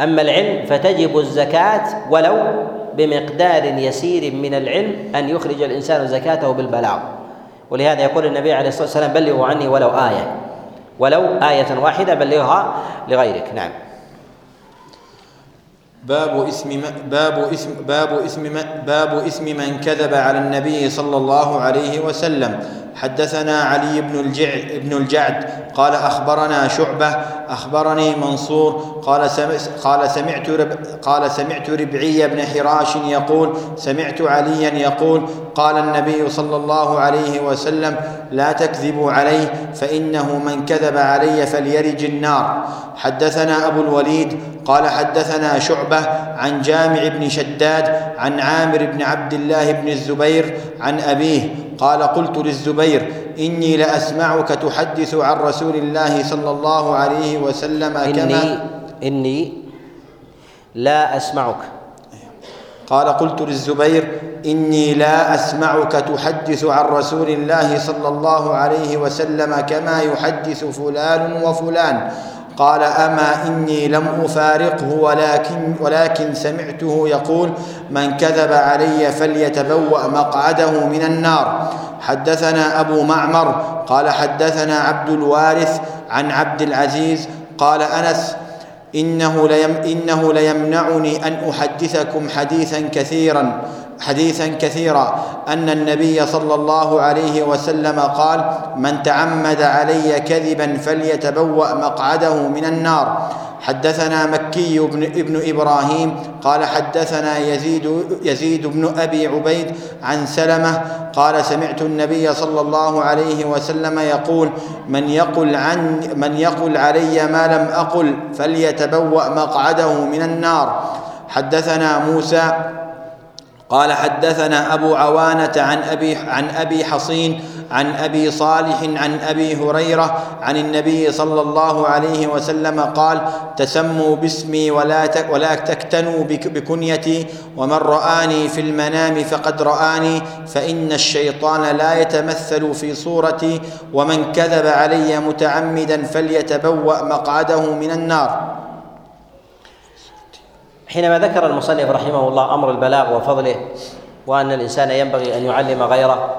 أما العلم فتجب الزكاة ولو بمقدار يسير من العلم أن يخرج الإنسان زكاته بالبلاغ. ولهذا يقول النبي عليه الصلاة والسلام بلغوا عني ولو آية. ولو آية واحدة بلغها لغيرك. نعم. باب اسم باب اسم باب اسم باب اسم من كذب على النبي صلى الله عليه وسلم. حدثنا علي بن الجعد, بن الجعد قال أخبرنا شعبة أخبرني منصور قال قال سمعت رب قال سمعت ربعي بن حراش يقول سمعت عليا يقول قال النبي صلى الله عليه وسلم لا تكذبوا عليه فإنه من كذب علي فليرج النار. حدثنا أبو الوليد قال حدثنا شعبة عن جامع بن شداد عن عامر بن عبد الله بن الزبير عن أبيه قال قلت للزبير إني لأسمعك تحدث عن رسول الله صلى الله عليه وسلم كما إني إني لا أسمعك. قال قلت للزبير إني لا أسمعك تحدث عن رسول الله صلى الله عليه وسلم كما يحدث فلان وفلان. قال أما إني لم أفارقه ولكن ولكن سمعته يقول من كذب علي فليتبوأ مقعده من النار. حدثنا أبو معمر قال حدثنا عبد الوارث عن عبد العزيز قال أنس إنه ليم إنه ليمنعني أن أحدثكم حديثا كثيرا. حديثا كثيرا أن النبي صلى الله عليه وسلم قال من تعمد علي كذبا فليتبوأ مقعده من النار. حدثنا مكي بن ابن إبراهيم قال حدثنا يزيد يزيد بن أبي عبيد عن سلمة قال سمعت النبي صلى الله عليه وسلم يقول من يقل عن من يقل علي ما لم أقل فليتبوأ مقعده من النار. حدثنا موسى قال حدثنا أبو عوانة عن أبي عن أبي حصين عن أبي صالح عن أبي هريرة عن النبي صلى الله عليه وسلم قال تسموا باسمي ولا ولا تكتنوا بكنيتي ومن رآني في المنام فقد رآني فإن الشيطان لا يتمثل في صورتي ومن كذب علي متعمدا فليتبوأ مقعده من النار. حينما ذكر المصنف رحمه الله أمر البلاغ وفضله وأن الإنسان ينبغي أن يعلم غيره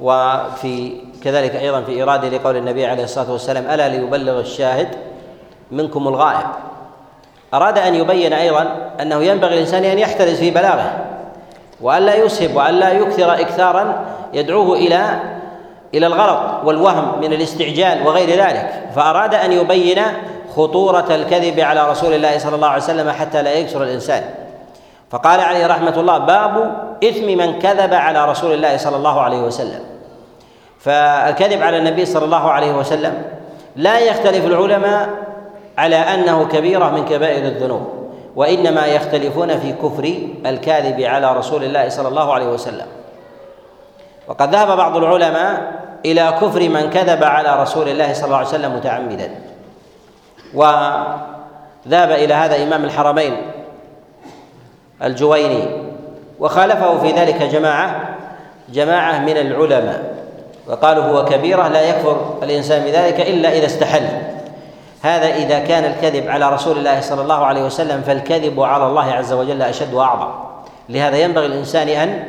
وفي كذلك أيضا في اراده لقول النبي عليه الصلاة والسلام ألا ليبلغ الشاهد منكم الغائب؟ أراد أن يبين أيضا أنه ينبغي الإنسان أن يحترز في بلاغه والا يسهب والا يكثر اكثارا يدعوه إلى إلى الغلط والوهم من الاستعجال وغير ذلك. فأراد أن يبين خطورة الكذب على رسول الله صلى الله عليه وسلم حتى لا يكسر الإنسان. فقال عليه رحمة الله باب إثم من كذب على رسول الله صلى الله عليه وسلم. فالكذب على النبي صلى الله عليه وسلم لا يختلف العلماء على أنه كبيرة من كبائر الذنوب وإنما يختلفون في كفر الكاذب على رسول الله صلى الله عليه وسلم. وقد ذهب بعض العلماء إلى كفر من كذب على رسول الله صلى الله عليه وسلم متعمدا. وذهب إلى هذا إمام الحرمين الجويني وخالفه في ذلك جماعة جماعة من العلماء وقالوا هو كبيرة لا يكفر الإنسان بذلك إلا إذا استحل. هذا إذا كان الكذب على رسول الله صلى الله عليه وسلم فالكذب على الله عز وجل أشد وأعظم. لهذا ينبغي الإنسان أن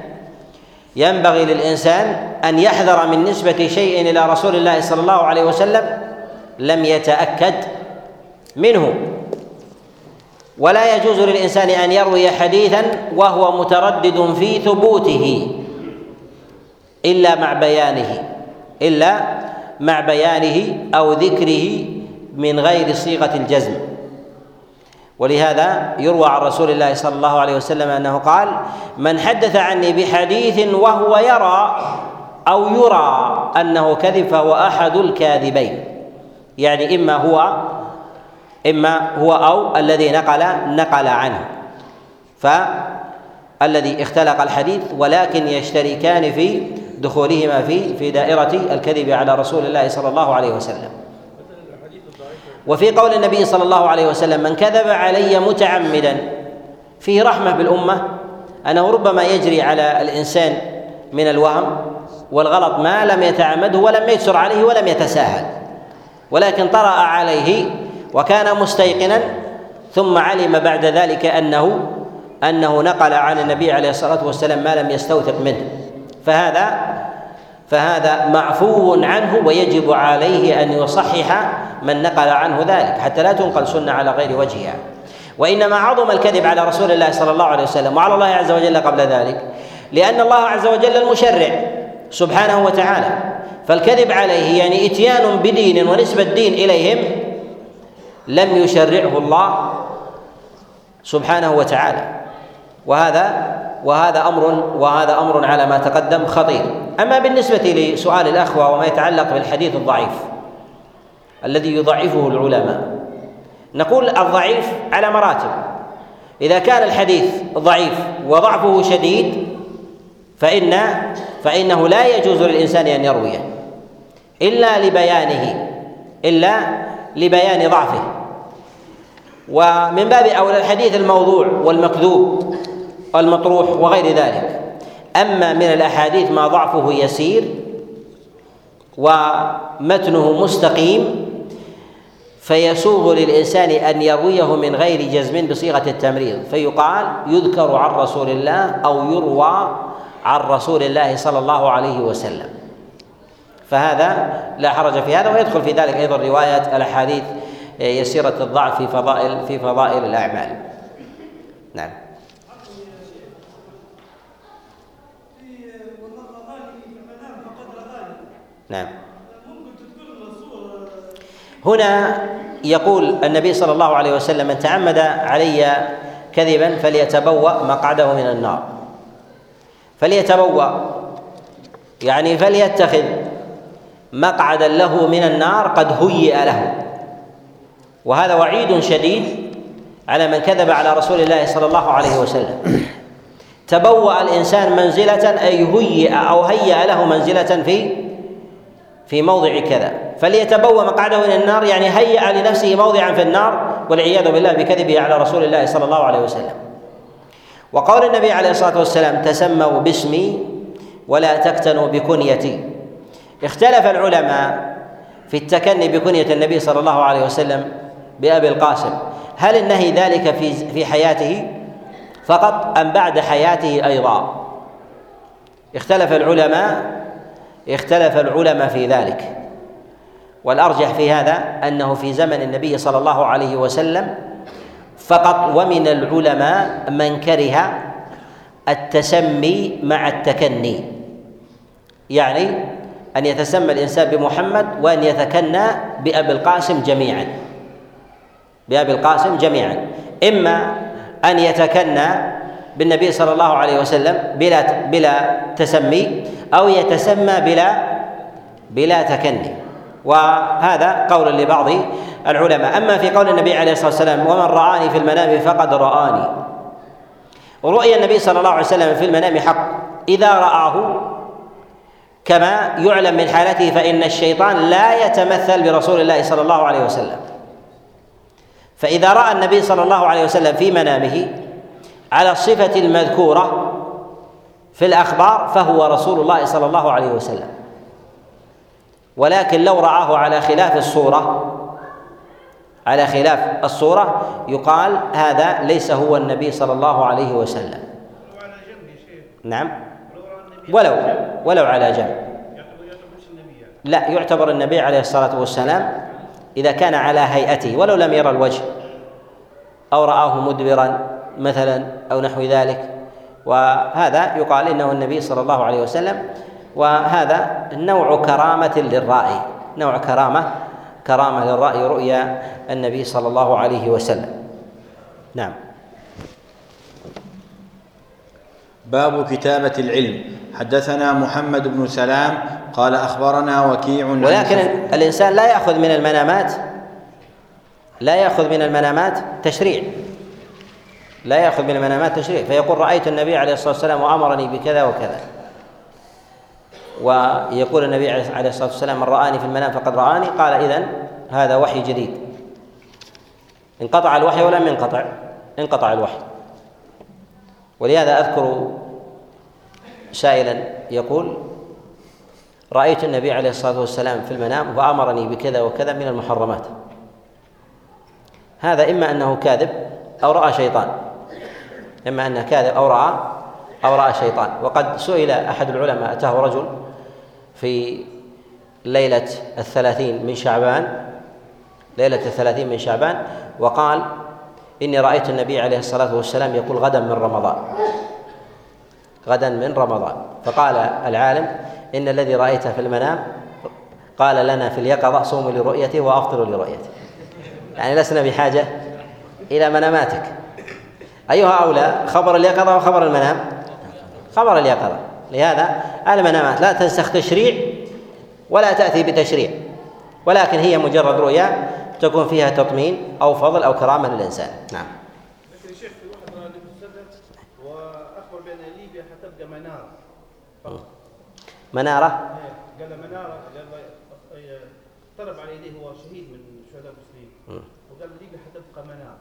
ينبغي للإنسان أن يحذر من نسبة شيء إلى رسول الله صلى الله عليه وسلم لم يتأكد منه. ولا يجوز للإنسان أن يروي حديثا وهو متردد في ثبوته إلا مع بيانه إلا مع بيانه أو ذكره من غير صيغة الجزم. ولهذا يروى عن رسول الله صلى الله عليه وسلم أنه قال من حدث عني بحديث وهو يرى أو يرى أنه كذب فهو أحد الكاذبين. يعني إما هو إما هو أو الذي نقل نقل عنه. فالذي اختلق الحديث ولكن يشتركان في دخولهما في في دائرة الكذب على رسول الله صلى الله عليه وسلم. وفي قول النبي صلى الله عليه وسلم من كذب علي متعمدا فيه رحمة بالأمة أنه ربما يجري على الإنسان من الوهم والغلط ما لم يتعمده ولم يكسر عليه ولم يتساهل. ولكن طرأ عليه وكان مستيقنا ثم علم بعد ذلك أنه أنه نقل عن النبي عليه الصلاة والسلام ما لم يستوثق منه. فهذا فهذا معفو عنه ويجب عليه أن يصحح من نقل عنه ذلك حتى لا تنقل سنة على غير وجهها. وإنما عظم الكذب على رسول الله صلى الله عليه وسلم وعلى الله عز وجل قبل ذلك لأن الله عز وجل المشرع سبحانه وتعالى. فالكذب عليه يعني إتيان بدين ونسبه الدين إليهم لم يشرعه الله سبحانه وتعالى. وهذا وهذا أمر وهذا أمر على ما تقدم خطير. أما بالنسبة لسؤال الأخوة وما يتعلق بالحديث الضعيف الذي يضعفه العلماء نقول الضعيف على مراتب. إذا كان الحديث ضعيف وضعفه شديد فإن فإنه لا يجوز للإنسان أن يرويه إلا لبيانه إلا لبيان ضعفه. ومن باب أولى الحديث الموضوع والمكذوب والمطروح وغير ذلك. أما من الأحاديث ما ضعفه يسير ومتنه مستقيم فيسوغ للإنسان أن يرويه من غير جزم بصيغة التمريض. فيقال يذكر عن رسول الله أو يروى عن رسول الله صلى الله عليه وسلم. فهذا لا حرج في هذا ويدخل في ذلك أيضا رواية الأحاديث يسيرة الضعف في فضائل في فضائل الأعمال. نعم. نعم. هنا يقول النبي صلى الله عليه وسلم من تعمد علي كذبا فليتبوأ مقعده من النار. فليتبوأ يعني فليتخذ. مقعدا له من النار قد هيئ له. وهذا وعيد شديد على من كذب على رسول الله صلى الله عليه وسلم. تبوأ الإنسان منزلة أي هيئ أو هيأ له منزلة في في موضع كذا. فليتبوأ مقعده من النار يعني هيأ لنفسه موضعا في النار والعياذ بالله بكذبه على رسول الله صلى الله عليه وسلم. وقول النبي عليه الصلاة والسلام تسموا باسمي ولا تكتنوا بكنيتي. اختلف العلماء في التكني بكنية النبي صلى الله عليه وسلم بأبي القاسم. هل النهي ذلك في في حياته؟ فقط أم بعد حياته أيضا؟ اختلف العلماء اختلف العلماء في ذلك. والأرجح في هذا أنه في زمن النبي صلى الله عليه وسلم فقط ومن العلماء من كره التسمي مع التكني. يعني أن يتسمى الإنسان بمحمد وأن يتكنى بأبي القاسم جميعا. بأبي القاسم جميعا. إما أن يتكنى بالنبي صلى الله عليه وسلم بلا بلا تسمي أو يتسمى بلا بلا تكني. وهذا قول لبعض العلماء. أما في قول النبي عليه الصلاة والسلام ومن رآني في المنام فقد رآني. رؤيا النبي صلى الله عليه وسلم في المنام حق. إذا رآه كما يعلم من حالته فإن الشيطان لا يتمثل برسول الله صلى الله عليه وسلم. فإذا رأى النبي صلى الله عليه وسلم في منامه على الصفة المذكورة في الأخبار فهو رسول الله صلى الله عليه وسلم. ولكن لو رآه على خلاف الصورة على خلاف الصورة يقال هذا ليس هو النبي صلى الله عليه وسلم. نعم. ولو ولو على جنب لا يعتبر النبي عليه الصلاة والسلام إذا كان على هيئته ولو لم يرى الوجه أو رآه مدبرا مثلا أو نحو ذلك. وهذا يقال إنه النبي صلى الله عليه وسلم. وهذا نوع كرامة للرائي نوع كرامة كرامة للرأي رؤيا النبي صلى الله عليه وسلم. نعم. باب كتابة العلم. حدثنا محمد بن سلام قال أخبرنا وكيع ولكن الإنسان لا يأخذ من المنامات لا يأخذ من المنامات تشريع. لا يأخذ من المنامات تشريع. فيقول رأيت النبي عليه الصلاة والسلام وأمرني بكذا وكذا. ويقول النبي عليه الصلاة والسلام من رآني في المنام فقد رآني. قال إذن هذا وحي جديد. انقطع الوحي ولم ينقطع انقطع الوحي. ولهذا أذكر سائلا يقول رأيت النبي عليه الصلاة والسلام في المنام وأمرني بكذا وكذا من المحرمات. هذا إما أنه كاذب أو رأى شيطان. إما أنه كاذب أو رأى أو رأى شيطان. وقد سئل أحد العلماء أتاه رجل في ليلة الثلاثين من شعبان ليلة الثلاثين من شعبان وقال إني رأيت النبي عليه الصلاة والسلام يقول غدا من رمضان. غدا من رمضان. فقال العالم إن الذي رأيته في المنام قال لنا في اليقظة صوموا لرؤيته وأفطروا لرؤيته يعني لسنا بحاجة إلى مناماتك. أيها أولى خبر اليقظة وخبر المنام. خبر اليقظة. لهذا المنامات لا تنسخ تشريع ولا تأتي بتشريع. ولكن هي مجرد رؤيا تكون فيها تطمين أو فضل أو كرامة للإنسان. نعم لكن الشيخ في واحد رأى المسدس واخبر بان ليبيا حتبقى مناره منارة؟ قال له منارة قال له طلب على يديه هو شهيد من شهداء المسلمين. وقال ليبيا حتبقى منارة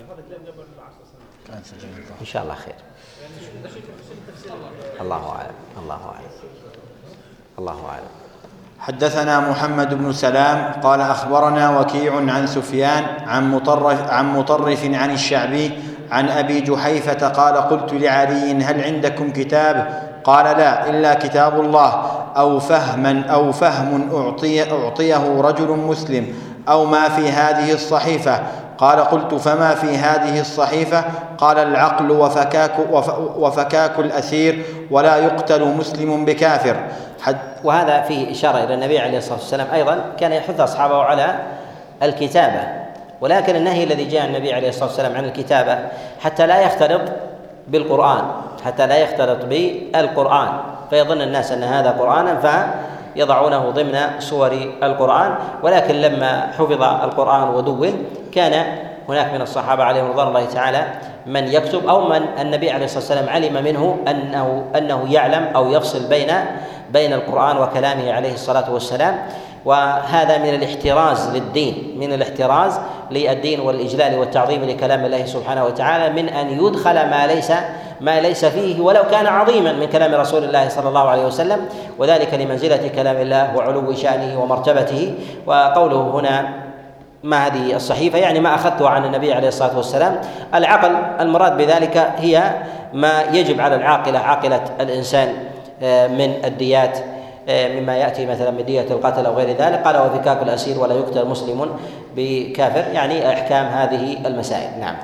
هذا كلام قبل 10 سنوات إن شاء الله خير. الله أعلم الله أعلم. الله أعلم. حدثنا محمد بن سلام قال أخبرنا وكيع عن سفيان عن مطرف عن مطرف عن الشعبي عن أبي جحيفة قال قلت لعلي هل عندكم كتاب؟ قال لا إلا كتاب الله أو فهما أو فهم اعطي أعطيه رجل مسلم أو ما في هذه الصحيفة. قال قلت فما في هذه الصحيفة؟ قال العقل وفكاك وفكاك الاسير ولا يقتل مسلم بكافر. حد وهذا فيه إشارة إلى النبي عليه الصلاة والسلام أيضا كان يحث أصحابه على الكتابة. ولكن النهي الذي جاء النبي عليه الصلاة والسلام عن الكتابة حتى لا يختلط بالقرآن. حتى لا يختلط بالقرآن. فيظن الناس أن هذا قرآنا فيضعونه ضمن صور القرآن. ولكن لما حفظ القرآن ودون كان هناك من الصحابة عليهم رضوان الله تعالى من يكتب أو من النبي عليه الصلاة والسلام علم منه أنه أنه يعلم أو يفصل بين بين القرآن وكلامه عليه الصلاة والسلام. وهذا من الاحتراز للدين من الاحتراز للدين والإجلال والتعظيم لكلام الله سبحانه وتعالى من أن يدخل ما ليس ما ليس فيه ولو كان عظيما من كلام رسول الله صلى الله عليه وسلم وذلك لمنزلة كلام الله وعلو شأنه ومرتبته. وقوله هنا ما هذه الصحيفة يعني ما أخذته عن النبي عليه الصلاة والسلام. العقل المراد بذلك هي ما يجب على العاقلة عاقلة الإنسان آه، من الديات. مما يأتي مثلا من دية القتل أو غير ذلك. قال وفكاك الأسير ولا يقتل مسلم بكافر. يعني إحكام هذه المسائل. نعم.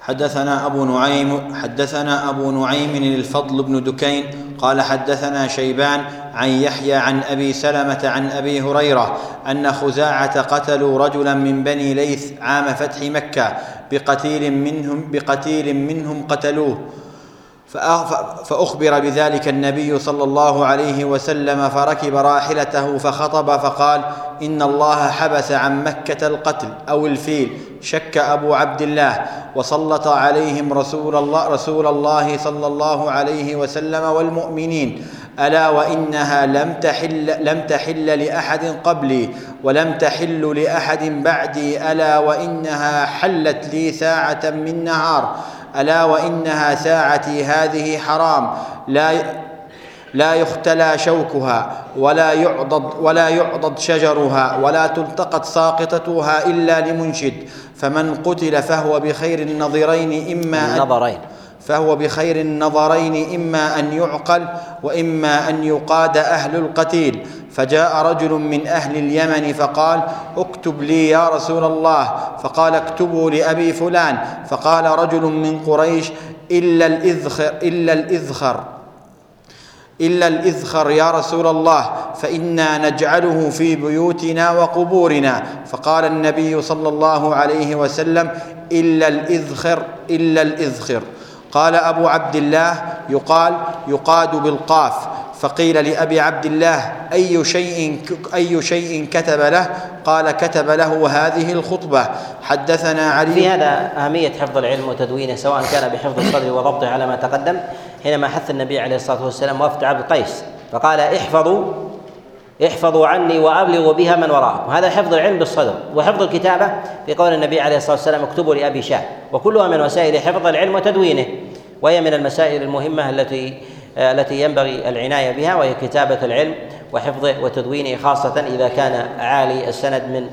حدثنا أبو نعيم حدثنا أبو نعيم الفضل بن دكين قال حدثنا شيبان عن يحيى عن أبي سلمة عن أبي هريرة أن خزاعة قتلوا رجلا من بني ليث عام فتح مكة بقتيل منهم بقتيل منهم قتلوه. فأخبر بذلك النبي صلى الله عليه وسلم فركب راحلته فخطب فقال إن الله حبس عن مكة القتل أو الفيل شك أبو عبد الله وسلط عليهم رسول الله رسول الله صلى الله عليه وسلم والمؤمنين ألا وإنها لم تحل لم تحل لأحد قبلي ولم تحل لأحد بعدي ألا وإنها حلت لي ساعة من نهار. ألا وإنها ساعتي هذه حرام. لا لا يختلى شوكها ولا يعضد ولا يعضد شجرها ولا تلتقط ساقطتها إلا لمنشد. فمن قتل فهو بخير النظرين إما النظرين. فهو بخير النظرين إما أن يعقل وإما أن يقاد أهل القتيل. فجاء رجل من أهل اليمن فقال اكتب لي يا رسول الله. فقال اكتبوا لأبي فلان. فقال رجل من قريش إلا الإذخر إلا الإذخر إلا الإذخر يا رسول الله فإنا نجعله في بيوتنا وقبورنا. فقال النبي صلى الله عليه وسلم إلا الإذخر إلا الإذخر. قال أبو عبد الله يقال يقاد بالقاف. فقيل لأبي عبد الله أي شيء أي شيء كتب له؟ قال كتب له هذه الخطبة. حدثنا علي في هذا أهمية حفظ العلم وتدوينه سواء كان بحفظ الصدر وضبطه على ما تقدم حينما حث النبي عليه الصلاة والسلام وفد عبد قيس فقال احفظوا احفظوا عني وابلغوا بها من وراءكم هذا حفظ العلم بالصدر وحفظ الكتابة في قول النبي عليه الصلاة والسلام اكتبوا لأبي شاه. وكلها من وسائل حفظ العلم وتدوينه وهي من المسائل المهمة التي التي ينبغي العناية بها وهي كتابة العلم وحفظه وتدوينه خاصة إذا كان عالي السند من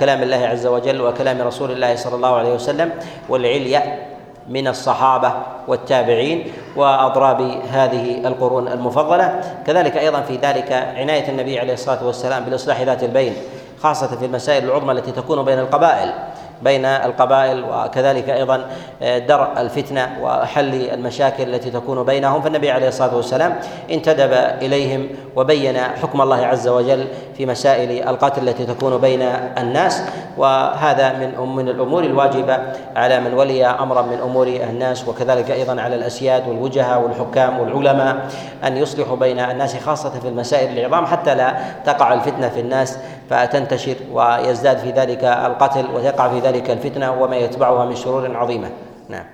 كلام الله عز وجل وكلام رسول الله صلى الله عليه وسلم والعلية من الصحابة والتابعين وأضراب هذه القرون المفضلة. كذلك أيضا في ذلك عناية النبي عليه الصلاة والسلام بالإصلاح ذات البين خاصة في المسائل العظمى التي تكون بين القبائل. بين القبائل وكذلك أيضا آه، درء الفتنة وحل المشاكل التي تكون بينهم. فالنبي عليه الصلاة والسلام انتدب إليهم وبين حكم الله عز وجل في مسائل القتل التي تكون بين الناس. وهذا من من الأمور الواجبة على من ولي أمرا من أمور الناس وكذلك أيضا على الأسياد والوجهاء والحكام والعلماء أن يصلحوا بين الناس خاصة في المسائل العظام حتى لا تقع الفتنة في الناس فتنتشر ويزداد في ذلك القتل وتقع في ذلك الفتنة وما يتبعها من شرور عظيمة. نعم.